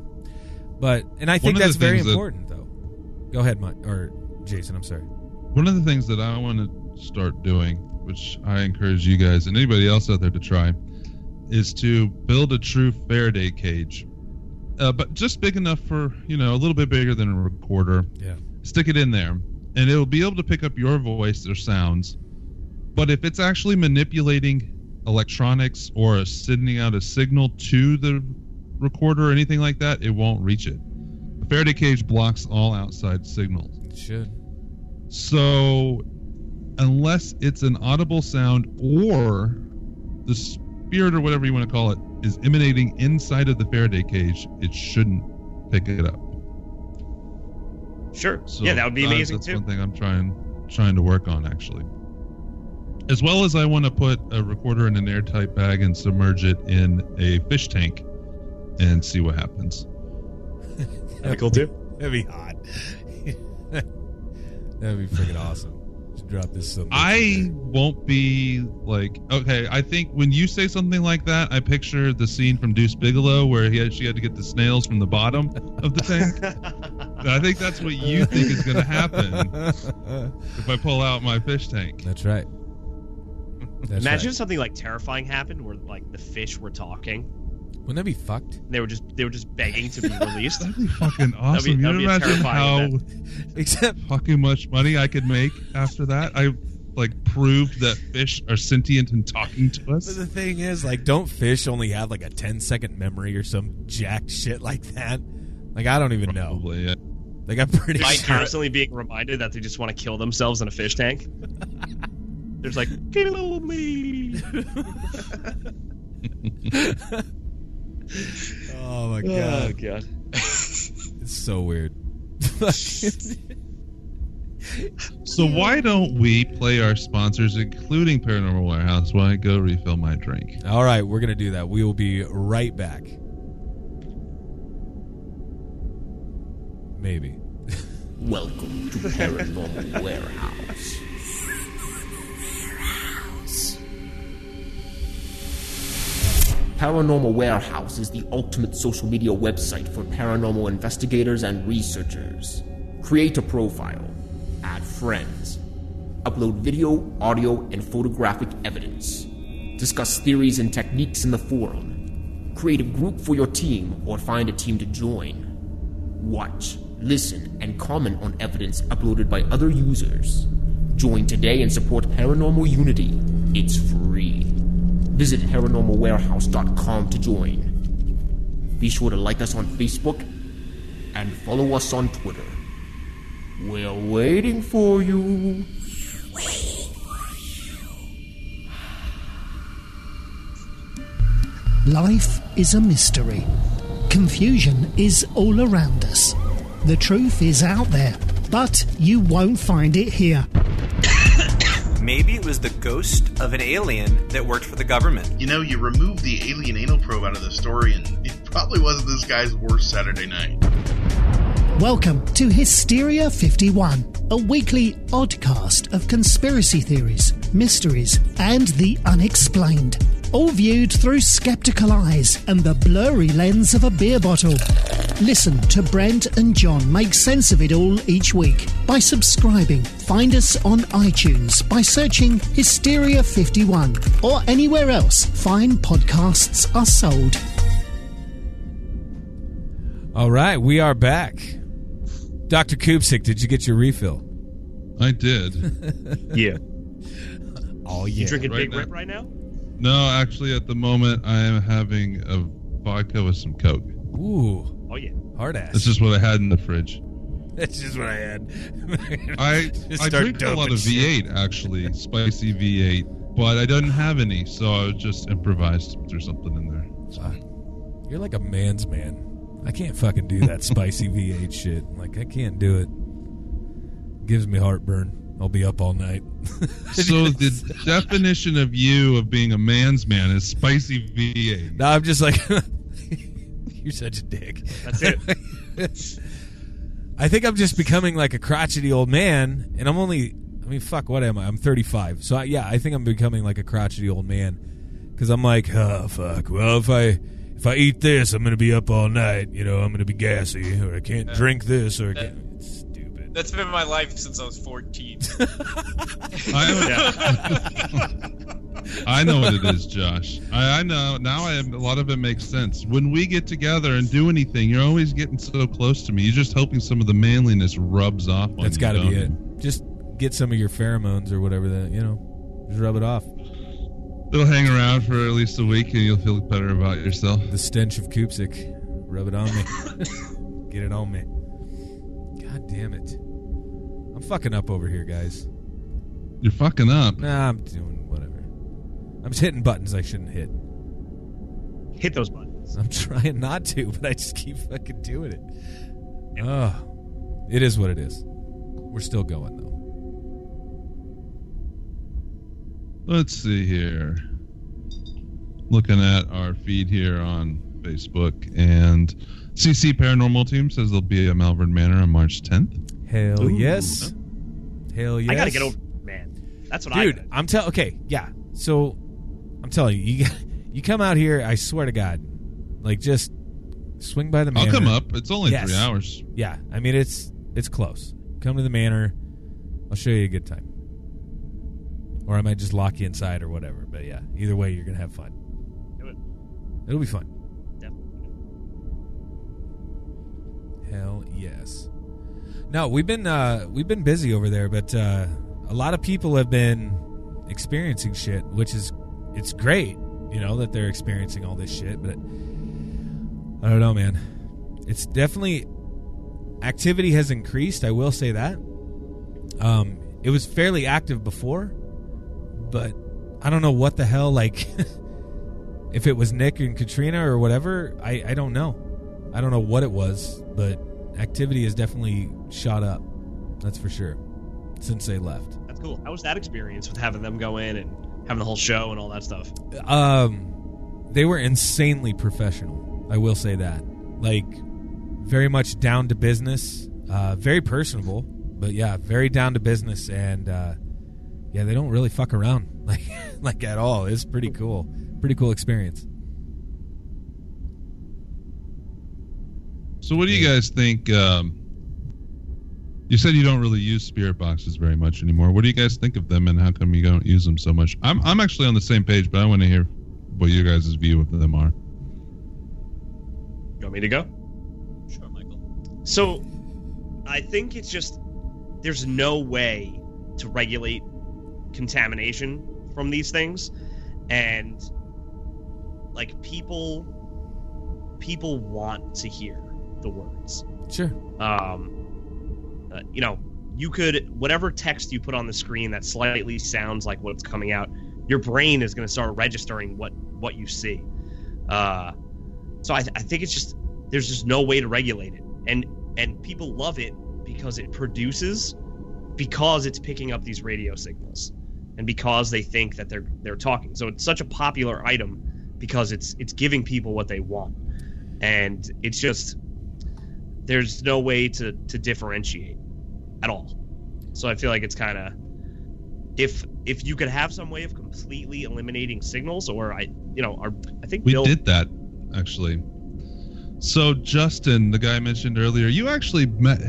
But and I think that's very things that- important, though. Go ahead, Mike or Jason. I'm sorry. One of the things that I want to start doing, which I encourage you guys and anybody else out there to try, is to build a true Faraday cage, uh, but just big enough for you know a little bit bigger than a recorder. Yeah. Stick it in there, and it'll be able to pick up your voice or sounds. But if it's actually manipulating electronics or sending out a signal to the recorder or anything like that, it won't reach it. The Faraday cage blocks all outside signals. It should. So, unless it's an audible sound or the spirit or whatever you want to call it is emanating inside of the Faraday cage, it shouldn't pick it up. Sure. So yeah, that would be uh, amazing that's too. one thing I'm trying trying to work on actually. As well as I want to put a recorder in an airtight bag and submerge it in a fish tank and see what happens. *laughs* That'd be cool too. That'd be hot. *laughs* That'd be freaking awesome. Just drop this. Some I won't be like okay. I think when you say something like that, I picture the scene from Deuce Bigalow where he had, she had to get the snails from the bottom of the tank. *laughs* I think that's what you think is going to happen if I pull out my fish tank. That's right. That's Imagine right. something like terrifying happened where like the fish were talking. Wouldn't that be fucked? They were just they were just begging to be *laughs* released. That'd be fucking That'd be- awesome. that'd be you a imagine how terrifying Except fucking much money I could make after that? I like proved that fish are sentient and talking to But us? the thing is, like, don't fish only have like a 10 second memory or some jacked shit like that? Like, I don't even know. Yeah. They got pretty. They're Mike, just you're- constantly being reminded that they just want to kill themselves in a fish tank. There's like, kill me. oh my Oh god, god. it's so weird. So why don't we play our sponsors, including Paranormal Warehouse, while I go refill my drink? All right, we're gonna do that. We will be right back. Maybe. Welcome to *laughs* Paranormal Warehouse. Paranormal Warehouse is the ultimate social media website for paranormal investigators and researchers. Create a profile, add friends, upload video, audio, and photographic evidence, discuss theories and techniques in the forum, create a group for your team or find a team to join. Watch, listen, and comment on evidence uploaded by other users. Join today and support Paranormal Unity. It's free. Visit paranormalwarehouse.com to join. Be sure to like us on Facebook and follow us on Twitter. We're waiting for you. Life is a mystery. Confusion is all around us. The truth is out there, but you won't find it here. Maybe it was the ghost of an alien that worked for the government. You know, you remove the alien anal probe out of the story, and it probably wasn't this guy's worst Saturday night. Welcome to Hysteria 51, a weekly oddcast of conspiracy theories, mysteries, and the unexplained. All viewed through skeptical eyes and the blurry lens of a beer bottle. Listen to Brent and John make sense of it all each week by subscribing. Find us on iTunes by searching Hysteria 51 or anywhere else fine podcasts are sold. All right, we are back. Dr. Koopsik, did you get your refill? I did. *laughs* Yeah. Oh, yeah. You drinking Right Big now. Rip right now? No, actually, at the moment, I am having a vodka with some Coke. Ooh, Oh yeah. hard ass. This is what I had in the fridge. *laughs* That's just what I had. I Just *laughs* I start drink a lot of shit. V8 actually, spicy V8, but I didn't have any, so I just improvised threw something in there. Fuck. You're like a man's man. I can't fucking do that spicy V8 shit. Like I can't do it. Gives me heartburn. I'll be up all night. *laughs* So the definition of you of being a man's man is spicy V8. No, I'm just like *laughs* you're such a dick. That's it. *laughs* I think I'm just becoming like a crotchety old man, and I'm only. I mean, fuck. What am I? I'm 35. So I, yeah, I think I'm becoming like a crotchety old man because I'm like, oh fuck. Well, if I if I eat this, I'm gonna be up all night. You know, I'm gonna be gassy, or I can't drink this, or I can't. It's stupid. That's been my life since I was 14. *laughs* I, I know what it is, Josh. I, I know now. I am, a lot of it makes sense. When we get together and do anything, you're always getting so close to me. You're just hoping some of the manliness rubs off. On That's you, got to be it. Just get some of your pheromones or whatever that you know. Just rub it off. It'll hang around for at least a week, and you'll feel better about yourself. The stench of Koopsik. Rub it on me. *laughs* Get it on me. God damn it. I'm fucking up over here, guys. You're fucking up. Nah, I'm doing whatever. I'm just hitting buttons I shouldn't hit. Hit those buttons. I'm *laughs* trying not to, but I just keep fucking doing it. Oh, it is what it is. We're still going though. Let's see here. Looking at our feed here on Facebook, and CC Paranormal Team says there'll be a Malvern Manor on March 10th. Hell Ooh. yes. Hell yes. I gotta get over, man. That's what I. Dude, I'm telling. Okay, yeah. So I'm telling you, you you come out here. I swear to God, like just swing by the manor. I'll come up. It's only Yes. three hours. Yeah, I mean it's it's close. Come to the manor. I'll show you a good time. Or I might just lock you inside or whatever. But yeah, either way, you're gonna have fun. Do it. It'll be fun. Hell yes. No, we've been uh, we've been busy over there, but uh, a lot of people have been experiencing shit, which is it's great, you know, that they're experiencing all this shit, but I don't know, man. It's definitely activity has increased, I will say that. Um it was fairly active before, but I don't know what the hell like *laughs* if it was Nick and Katrina or whatever, I I don't know. I don't know what it was, but activity has definitely shot up. That's for sure. Since they left. That's cool. How was that experience with having them go in and having the whole show and all that stuff? Um, they were insanely professional. I will say that. Like, very much down to business. Uh, very personable, but yeah, very down to business. And uh, yeah, they don't really fuck around *laughs* like like at all. It's pretty cool. Pretty cool experience. So, what do you guys think? Um, you said you don't really use spirit boxes very much anymore. What do you guys think of them, and how come you don't use them so much? I'm I'm actually on the same page, but I want to hear what you guys' view of them are. You want me to go? Sure, Michael. So, I think it's just there's no way to regulate contamination from these things, and like people, people want to hear the words. Sure. Um, uh, you know, you could whatever text you put on the screen that slightly sounds like what's coming out, your brain is going to start registering what what you see. Uh, so I, th- I think it's just there's just no way to regulate it, and and people love it because it produces because it's picking up these radio signals, and because they think that they're they're talking. So it's such a popular item because it's it's giving people what they want, and it's just there's no way to to differentiate at all. So I feel like it's kind of if if you could have some way of completely eliminating signals, or I you know, our I think We Bill did that actually. So Justin, the guy I mentioned earlier, you actually met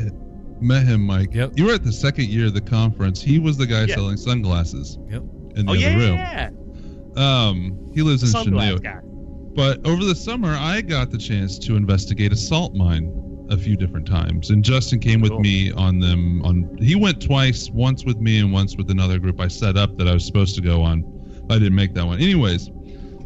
met him, Mike. Yep. You were at the second year of the conference. He was the guy Yeah. selling sunglasses Yep. in the Oh other yeah, room. Um, he lives the in sunglass Chanute. guy. But over the summer, I got the chance to investigate a salt mine a few different times, and Justin came with Cool. me on them. On he went twice, once with me and once with another group I set up that I was supposed to go on. I didn't make that one. Anyways,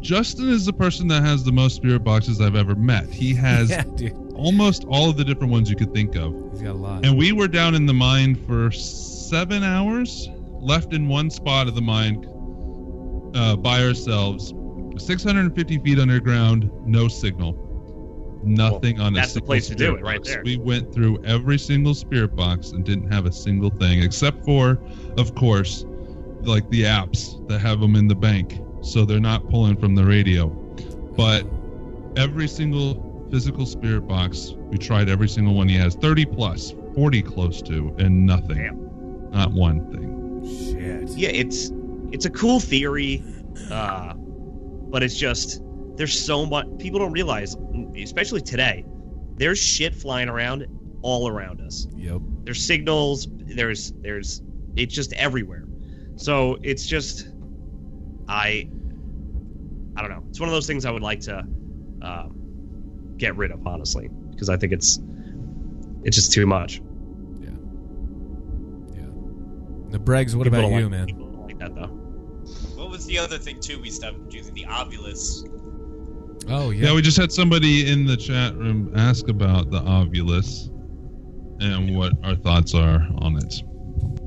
Justin is the person that has the most spirit boxes I've ever met. He has *laughs* yeah, almost all of the different ones you could think of. He's got a lot. And we were down in the mine for seven hours, left in one spot of the mine uh, by ourselves, 650 feet underground, no signal. Nothing on a that's the single place to do spirit it, right box. there. We went through every single spirit box and didn't have a single thing, except for, of course, like the apps that have them in the bank, so they're not pulling from the radio. But every single physical spirit box, we tried every single one he has, 30 plus, 40 close to, and nothing. Damn. Not one thing. Shit. Yeah, it's it's a cool theory, uh, but it's just there's so much people don't realize, especially today. There's shit flying around all around us. Yep. There's signals. There's there's it's just everywhere. So it's just I I don't know. It's one of those things I would like to uh, get rid of, honestly, because I think it's it's just too much. Yeah. Yeah. The Bregs, what People about don't you, like, man? People don't like that though. What was the other thing too? We stopped using the Ovilus. Oh yeah. Yeah, we just had somebody in the chat room ask about the Ovilus and what our thoughts are on it.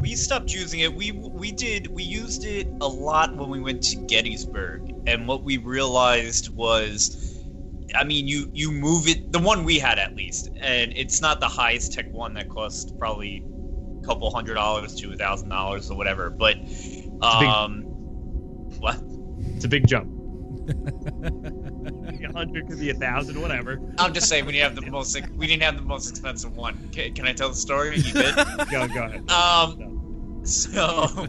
We stopped using it. We we did we used it a lot when we went to Gettysburg, and what we realized was, I mean, you you move it the one we had at least, and it's not the highest tech one that cost probably a couple hundred dollars to a thousand dollars or whatever, but big- um, what? It's a big jump. Hundred could be a thousand, whatever. I'm just saying we didn't have the most we didn't have the most expensive one. Can, can I tell the story? You did. *laughs* Go, go ahead. Um, so,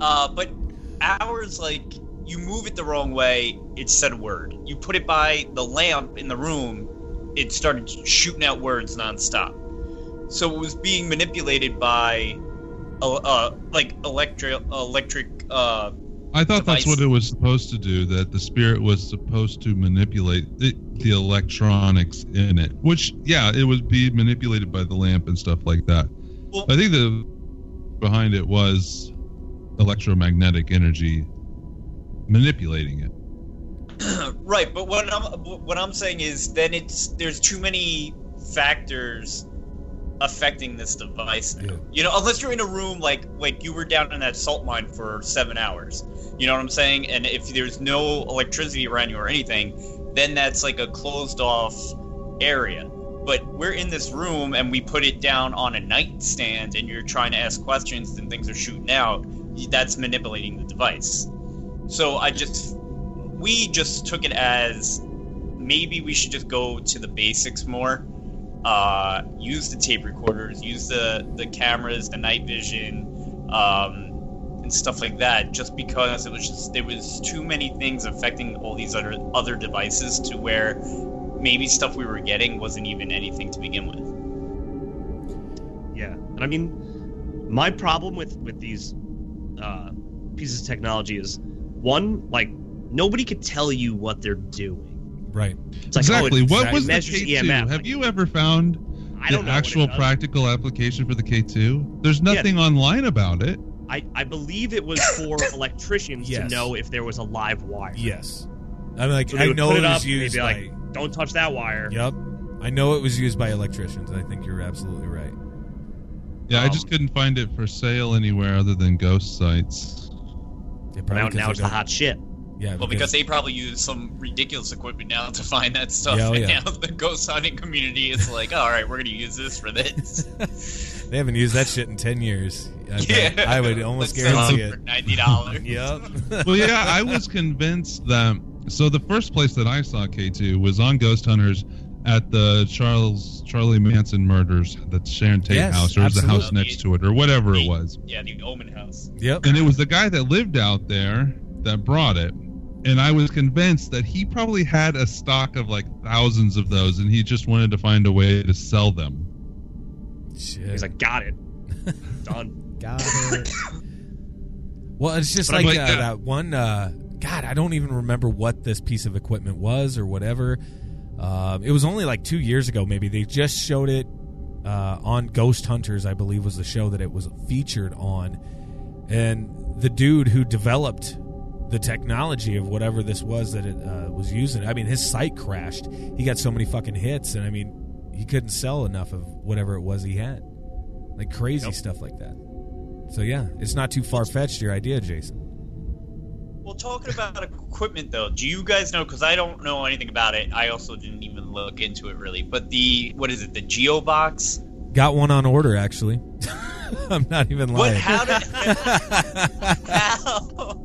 uh, but ours, like, you move it the wrong way, it said a word. You put it by the lamp in the room, it started shooting out words nonstop. So it was being manipulated by, uh, uh like electric, electric. Uh, I thought that's what it was supposed to do. That the spirit was supposed to manipulate the, the electronics in it. Which, yeah, it would be manipulated by the lamp and stuff like that. Well- I think the behind it was electromagnetic energy manipulating it. *clears throat* right, but what I'm what I'm saying is then it's there's too many factors affecting this device. Yeah. You know, unless you're in a room like like you were down in that salt mine for seven hours. You know what I'm saying? And if there's no electricity around you or anything, then that's like a closed off area. But we're in this room and we put it down on a nightstand, and you're trying to ask questions and things are shooting out. That's manipulating the device. So I just we just took it as maybe we should just go to the basics more. Uh, use the tape recorders, use the the cameras, the night vision, um, and stuff like that. Just because it was just there was too many things affecting all these other other devices to where maybe stuff we were getting wasn't even anything to begin with. Yeah, and I mean, my problem with with these uh, pieces of technology is one, like nobody could tell you what they're doing. Right. It's like, oh, exactly. what was the K2? EMF. Have you ever found I the don't know actual practical application for the K2? There's nothing online about it. I, I believe it was for *coughs* electricians Yes. to know if there was a live wire. Yes. I'm like, So I know put it it was up, used by. like, Don't touch that wire. Yep. I know it was used by electricians. I think you're absolutely right. Yeah, I Um, just couldn't find it for sale anywhere other than ghost sites. Yeah, probably now it's the hot shit. Yeah, Well, because they probably use some ridiculous equipment now to find that stuff. Yeah, oh, and yeah. now the ghost hunting community is like, all right, we're going to use this for this. *laughs* they haven't used that shit in ten years. I, yeah, bet. I would almost Let's guarantee it it. for ninety dollars. *laughs* Yep. *laughs* well, yeah, I was convinced that. So the first place that I saw K2 was on Ghost Hunters at the Charles Charlie Manson murders, the Sharon Tate Yes, house, or was the house next to it, or whatever it was. Yeah, the Omen House. yep. And it was the guy that lived out there that brought it. And I was convinced that he probably had a stock of like thousands of those, and he just wanted to find a way to sell them. Shit. He's like, got it. *laughs* Done. Got it. *coughs* well, it's just But I'm like, like, uh, yeah. that one. Uh, God, I don't even remember what this piece of equipment was or whatever. Um, it was only like two years ago, maybe. They just showed it uh, on Ghost Hunters, I believe, was the show that it was featured on. And the dude who developed the technology of whatever this was that it uh, was using, I mean, his site crashed. He got so many fucking hits, and I mean, he couldn't sell enough of whatever it was he had. Like crazy Yep. stuff like that. So yeah, it's not too far fetched your idea, Jason. Well, talking about equipment though, do you guys know? Because I don't know anything about it. I also didn't even look into it really. But the what is it? The Geo Box. Got one on order actually. *laughs* I'm not even What? lying. How did? *laughs* how?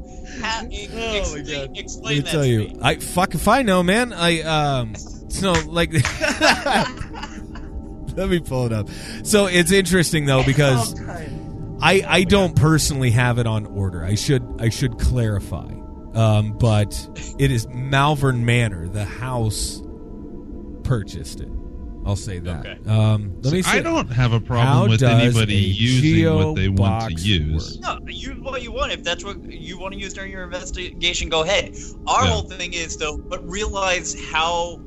How? e- Oh my explain, God. explain Let me that tell to you, me. I fuck if I know, man. I um, so like, *laughs* let me pull it up. So it's interesting though because I I don't personally have it on order. I should I should clarify, um, but it is Malvern Manor. The house purchased it. I'll say that. Okay. Um, let me. See. I don't have a How problem with anybody using what they want to use. work? No, use what you want. If that's what you want to use during your investigation, go ahead. Our Yeah. whole thing is though, but realize how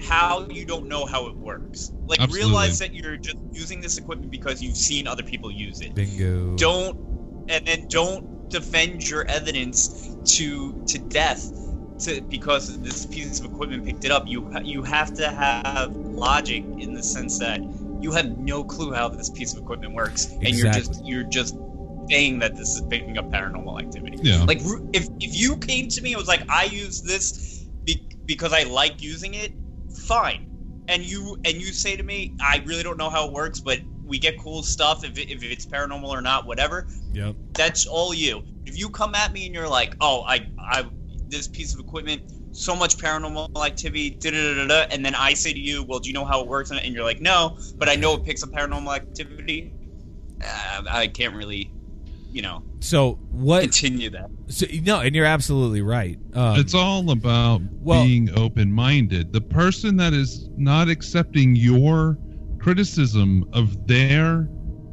how you don't know how it works. Like Absolutely. realize that you're just using this equipment because you've seen other people use it. Bingo. Don't and then don't defend your evidence to to death to because this piece of equipment picked it up. You you have to have logic in the sense that you have no clue how this piece of equipment works, and you're just you're just saying that this is picking up paranormal activity. Yeah. Like if if you came to me and was like, I use this be- because I like using it, fine. And you and you say to me, I really don't know how it works, but we get cool stuff if, if it's paranormal or not, whatever. Yep. That's all you. If you come at me and you're like, oh, I I this piece of equipment, so much paranormal activity, da da da da, and then I say to you, well, do you know how it works? And you're like, no, but I know it picks up paranormal activity. Uh, I can't really, you know, So what? continue that. So, no, and you're absolutely right. Um, It's all about well- being open minded. The person that is not accepting your criticism of their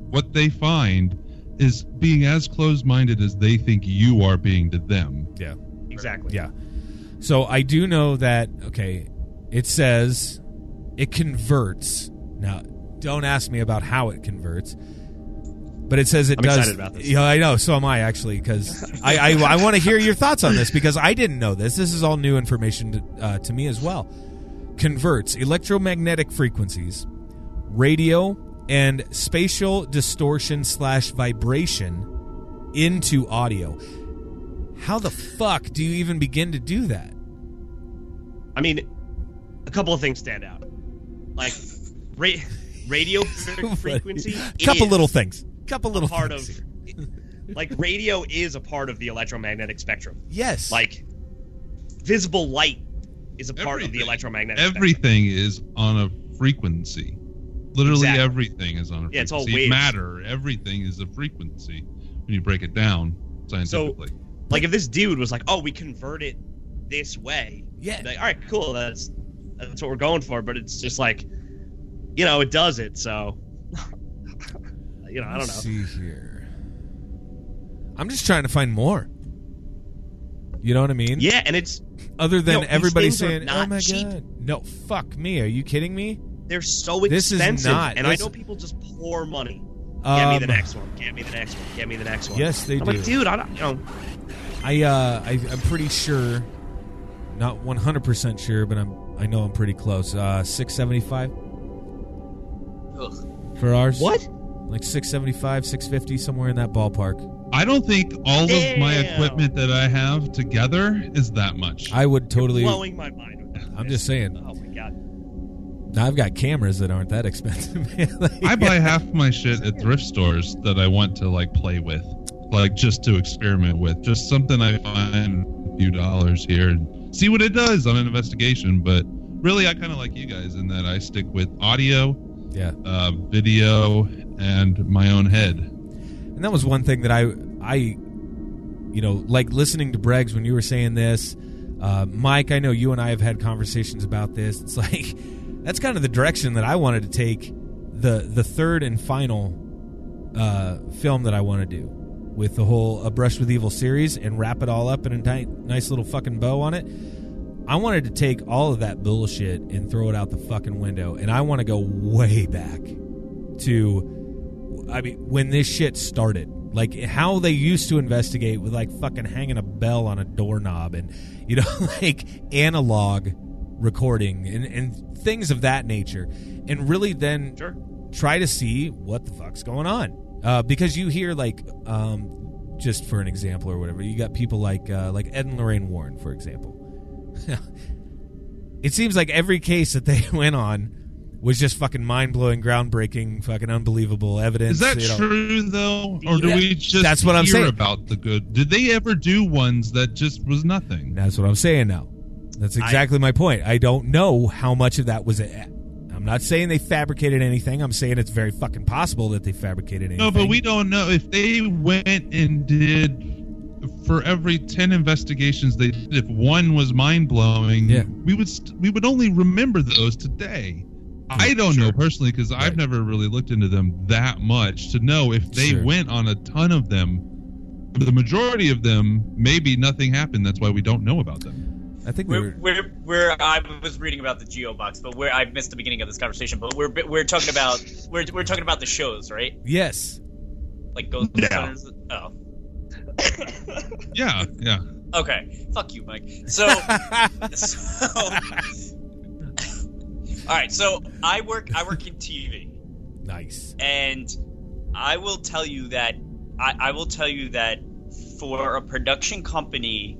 what they find is being as closed minded as they think you are being to them. yeah. Exactly. Yeah. So I do know that okay, it says it converts. Now, don't ask me about how it converts. But it says it I'm does. excited about this. Yeah, I know. So am I actually because I I, I want to hear your thoughts on this because I didn't know this. This is all new information to, uh, to me as well. Converts electromagnetic frequencies, radio, and spatial distortion slash vibration into audio. How the fuck do you even begin to do that? I mean, a couple of things stand out. Like ra- radio *laughs* frequency. A couple little things. Couple little part of here. *laughs* like radio is a part of the electromagnetic spectrum. Yes. Like visible light is a part of the Everything. electromagnetic spectrum. Everything is on a frequency. Literally Exactly. everything is on a frequency. Yeah, it's all waves. Matter, everything is a frequency when you break it down scientifically. Like if this dude was like, "Oh, we convert it this way." Yeah. Like, all right, cool. That's that's what we're going for. But it's just like, you know, it does it. So, you know, I don't Let's know. see here. I'm just trying to find more. You know what I mean? Yeah, and it's Other than No, these everybody saying, "Oh my cheap. god, no, fuck me, are you kidding me?" they're so expensive, This is not- and this- I know people just pour money. Get me the Um, next one. Get me the next one. Get me the next one. Yes, they I'm do. like, dude, I don't. You know, I uh, I, I'm pretty sure, not 100 percent sure, but I'm I know I'm pretty close. Uh, 675 Ugh. for ours. what? Like 675, 650, somewhere in that ballpark. I don't think all of my equipment that I have together is that much. I would totally. blowing my mind. with that. I'm just saying. Oh my god. Now, I've got cameras that aren't that *laughs* expensive. Like, I buy half my shit at thrift stores that I want to like play with, like just to experiment with, just something I find a few dollars here and see what it does on an investigation. But really, I kind of like you guys in that I stick with audio, yeah. uh, video, and my own head. And that was one thing that I, I, you know, like listening to Bregs when you were saying this. Uh, Mike, I know you and I have had conversations about this. It's *laughs* like that's kind of the direction that I wanted to take the the third and final uh, film that I want to do with the whole A Brush with Evil series and wrap it all up in a ni- nice little fucking bow on it. I wanted to take all of that bullshit and throw it out the fucking window, and I want to go way back to I mean, when this shit started, like how they used to investigate with like fucking hanging a bell on a doorknob and, you know, *laughs* like analog recording and, and things of that nature. And really then Sure. try to see what the fuck's going on. Uh, because you hear like, um, just for an example or whatever, you got people like, uh, like Ed and Lorraine Warren, for example. *laughs* it seems like every case that they *laughs* went on was just fucking mind blowing, groundbreaking, fucking unbelievable evidence. Is that you know. true though, or do Yeah. we just That's what I'm saying. about the good? Did they ever do ones that just was nothing? That's what I'm saying now. That's exactly my point. I don't know how much of that was. A, I'm not saying they fabricated anything. I'm saying it's very fucking possible that they fabricated anything. No, but we don't know if they went and did for every ten investigations they did. If one was mind blowing, Yeah. we would st- we would only remember those today. I don't know personally because Right. I've never really looked into them that much to know if they Sure. went on a ton of them. The majority of them, maybe nothing happened. That's why we don't know about them. I think we We're, were. we're, we're, I was reading about the Geo box, but we're, I missed the beginning of this conversation. But we're, we're talking about, we're, we're talking about the shows, right? Yes. Like Ghost No. Hunters. Oh, Yeah, yeah. okay. Fuck you, Mike. So, so *laughs* all right. So I work, I work in TV, Nice. and I will tell you that, I, I will tell you that for a production company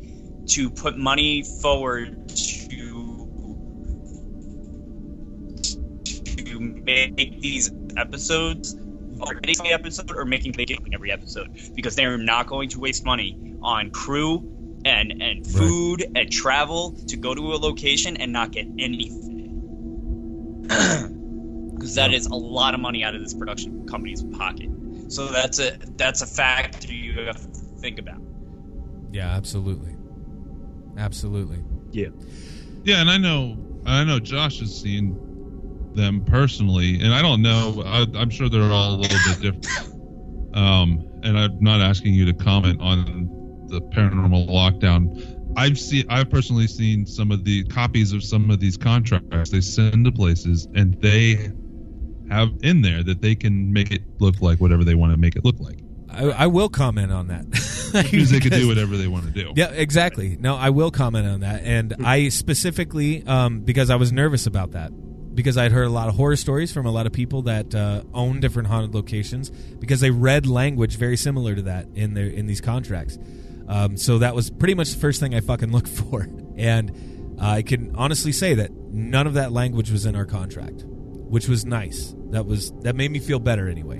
to put money forward to to make these episodes or editing the episode or making making every episode because they're not going to waste money on crew and and food and travel to go to a location and not get anything *clears throat* because that is a lot of money out of this production company's pocket so that's a that's a factor you have to think about Yeah, absolutely. Absolutely. Yeah. Yeah, and I know I know Josh has seen them personally, and I don't know. I, I'm sure they're all a little bit different. Um, and I'm not asking you to comment on the paranormal lockdown. I've seen, I've personally seen some of the copies of some of these contracts they send to places, and they have in there that they can make it look like whatever they want to make it look like. I, I will comment on that. *laughs* Because they can do *laughs* whatever they want to do. Yeah, exactly. No, I will comment on that, and I specifically um, because I was nervous about that because I'd heard a lot of horror stories from a lot of people that uh, own different haunted locations because they read language very similar to that in their in these contracts. Um, so that was pretty much the first thing I fucking *laughs* looked for, and I can honestly say that none of that language was in our contract, which was nice. That was that made me feel better anyway.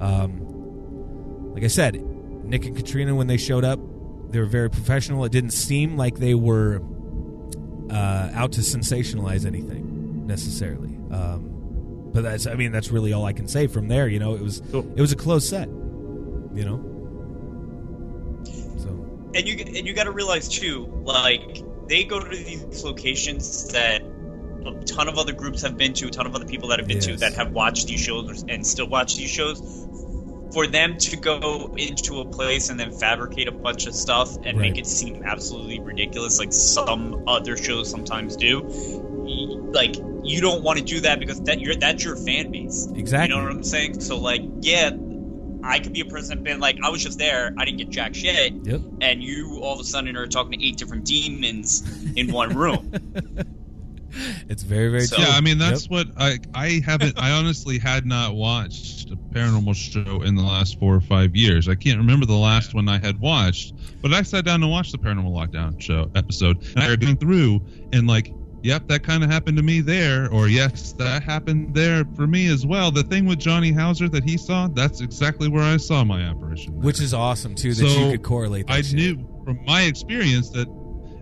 Um, like I said, Nick and Katrina when they showed up, they were very professional. It didn't seem like they were uh, out to sensationalize anything necessarily. Um, but that's, I mean, that's really all I can say from there. You know, it was it was a close set. You know, so and you and you got to realize too, like they go to these locations that a ton of other groups have been to, a ton of other people that have been to that have watched these shows and still watch these shows. For them to go into a place and then fabricate a bunch of stuff and make it seem absolutely ridiculous, like some other shows sometimes do, like you don't want to do that because that you're that's your fan base. Exactly. You know what I'm saying? So like, yeah, I could be a person that been like, I was just there, I didn't get jack shit, yep. and you all of a sudden are talking to eight different demons in one room. *laughs* It's very very So- true. Yeah, I mean that's Yep. what I I haven't I honestly had not watched a paranormal show in the last four or five years. I can't remember the last one I had watched, but I sat down to watch the Paranormal Lockdown show episode, and I started going through and like, yep, that kind of happened to me there, or yes, that happened there for me as well. The thing with Johnny Hauser that he saw, that's exactly where I saw my apparition. which is awesome too that So, you could correlate. That I shit. knew from my experience that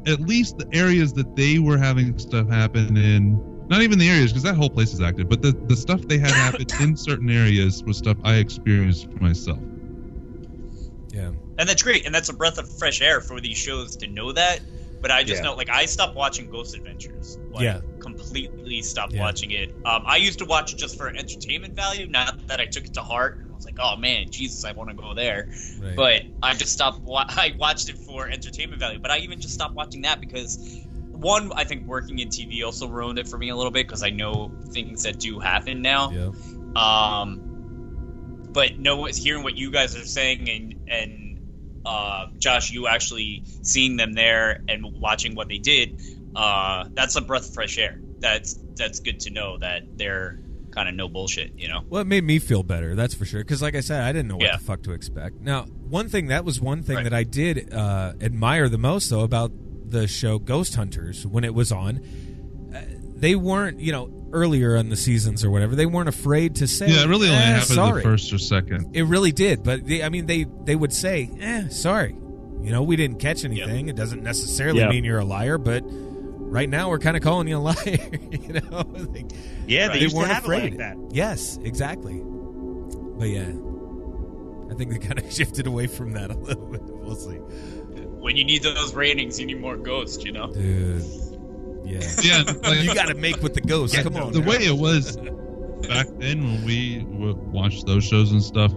at least the areas that they were having stuff happen in, not even the areas because that whole place is active, but the, the stuff they had happen *laughs* in certain areas was stuff I experienced myself. Yeah. and that's great, and that's a breath of fresh air for these shows to know that. But I just Yeah. know, like, I stopped watching Ghost Adventures. Like, Yeah. completely stopped Yeah. watching it. Um, I used to watch it just for entertainment value, not that I took it to heart. I was like, oh man, Jesus, I want to go there. Right. But I just stopped. Wa- I watched it for entertainment value. But I even just stopped watching that because one, I think working in TV also ruined it for me a little bit because I know things that do happen now. yeah. Um, but no, hearing what you guys are saying and and uh, Josh, you actually seeing them there and watching what they did, uh, that's a breath of fresh air. That's that's good to know that they're kind of no bullshit. You know. Well, it made me feel better, that's for sure. Because, like I said, I didn't know what Yeah. the fuck to expect. Now, one thing that was one thing Right. that I did uh, admire the most, though, about the show Ghost Hunters when it was on. They weren't, you know, earlier in the seasons or whatever. They weren't afraid to say, Yeah, it really only "Eh, happened sorry. the first or second. It really did, but they, I mean, they they would say, "Eh, sorry." You know, we didn't catch anything. It doesn't necessarily Yeah. mean you're a liar, but right now we're kind of calling you a *laughs* liar. you know, Like, Yeah, they, they used weren't to have afraid. it like that. Yes, exactly. But yeah, I think they kind of *laughs* shifted away from that a little bit. We'll see, When you need those ratings, you need more ghosts. You know. dude. Yeah, Yeah, like, you got to make with the ghost. Come on, the now. way it was back then when we watched those shows and stuff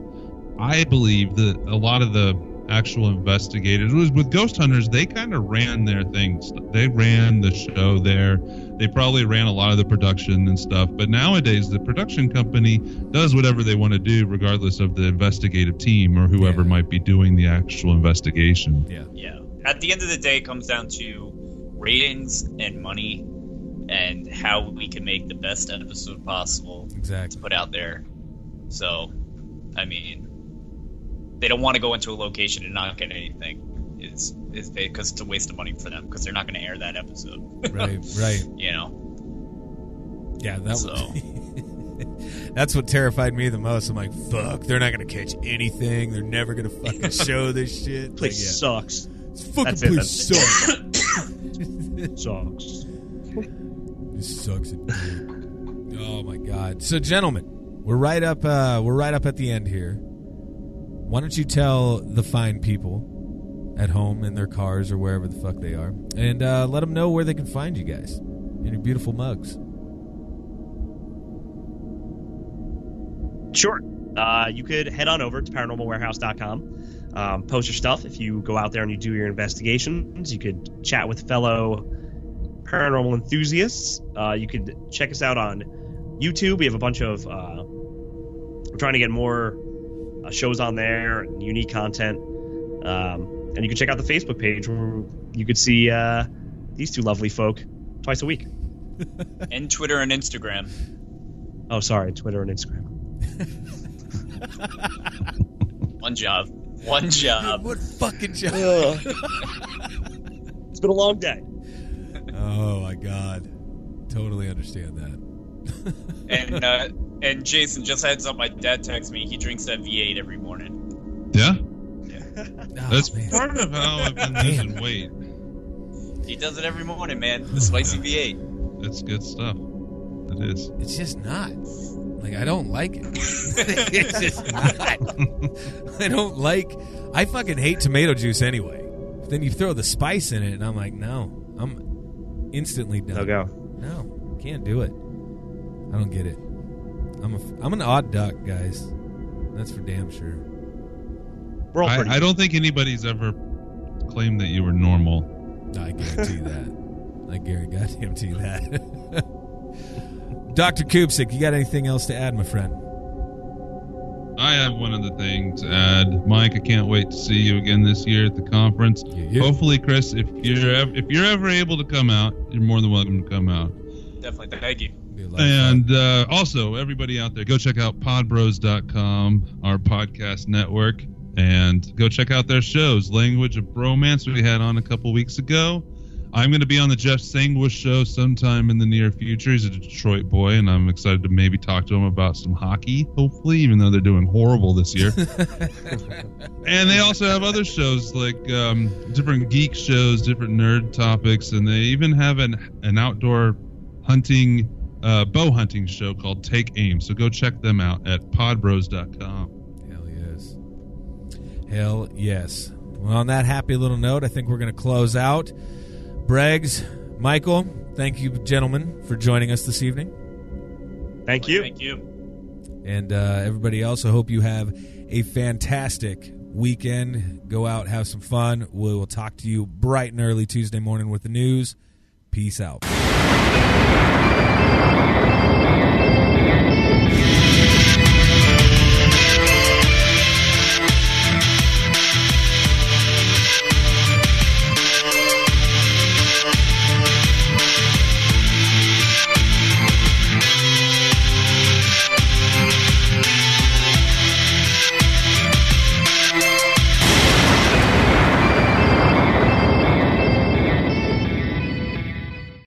i believe that a lot of the actual investigators was with ghost hunters they kind of ran their things they ran the show there they probably ran a lot of the production and stuff but nowadays the production company does whatever they want to do regardless of the investigative team or whoever Yeah. might be doing the actual investigation Yeah, Yeah. At the end of the day, it comes down to ratings and money, and how we can make the best episode possible. exactly. put out there. So, I mean, they don't want to go into a location and not get anything. Is is because it's a waste of money for them because they're not going to air that episode. Right, *laughs* right. you know. Yeah, that So. was. *laughs* That's what terrified me the most. I'm like, fuck, they're not gonna catch anything. They're never gonna fucking *laughs* show this shit. Like, Place yeah. sucks. This fucking That's it, place that's- sucks. Sucks. This sucks. at. Oh my god. So, gentlemen, we're right up. Uh, we're right up at the end here. Why don't you tell the fine people at home in their cars or wherever the fuck they are, and uh, let them know where they can find you guys in your beautiful mugs. Sure. Uh, you could head on over to paranormalwarehouse.com. Um, post your stuff. If you go out there and you do your investigations, you could chat with fellow paranormal enthusiasts. Uh, you could check us out on YouTube. We have a bunch of. Uh, we're trying to get more uh, shows on there and unique content. Um, and you can check out the Facebook page where you could see uh, these two lovely folk twice a week. *laughs* and Twitter and Instagram. Oh, sorry, Twitter and Instagram. *laughs* One job. One job. What fucking job? it's been a long day. Oh my god. Totally understand that. and uh, and Jason, just heads up, my dad texts me. He drinks that V8 every morning. Yeah, Oh, that's man. part of how I've been losing weight. He does it every morning, man. The spicy V8. It's good stuff. It is. It's just not. Like I don't like it. *laughs* it's just not. I don't like. I fucking hate tomato juice anyway. Then you throw the spice in it, and I'm like, no, I'm instantly done. No go. No, can't do it. I don't get it. I'm a, I'm an odd duck, guys. That's for damn sure. We're all pretty. I, I don't think anybody's ever claimed that you were normal. I guarantee that. I guarantee goddamn you that. *laughs* Dr. Kupsik, you got anything else to add, my friend? I have one other thing to add, Mike. I can't wait to see you again this year at the conference. Yeah, yeah. Hopefully, Chris, if you're ev- if you're ever able to come out, you're more than welcome to come out. Definitely. Thank you. Be a lot of fun. And uh, also, everybody out there, go check out podbros.com, our podcast network, and go check out their shows. Language of Bromance, we had on a couple weeks ago. I'm going to be on the Jeff Sangwish show sometime in the near future. He's a Detroit boy, and I'm excited to maybe talk to him about some hockey, hopefully, even though they're doing horrible this year. *laughs* and they also have other shows like um, different geek shows, different nerd topics, and they even have an, an outdoor hunting uh, bow hunting show called Take Aim. So go check them out at podbros.com. Hell yes. Hell yes. Well, on that happy little note, I think we're going to close out. Bregs, Michael, thank you, gentlemen, for joining us this evening. Thank you. Thank you. And uh, everybody else, I hope you have a fantastic weekend. Go out, have some fun. We will talk to you bright and early Tuesday morning with the news. Peace out.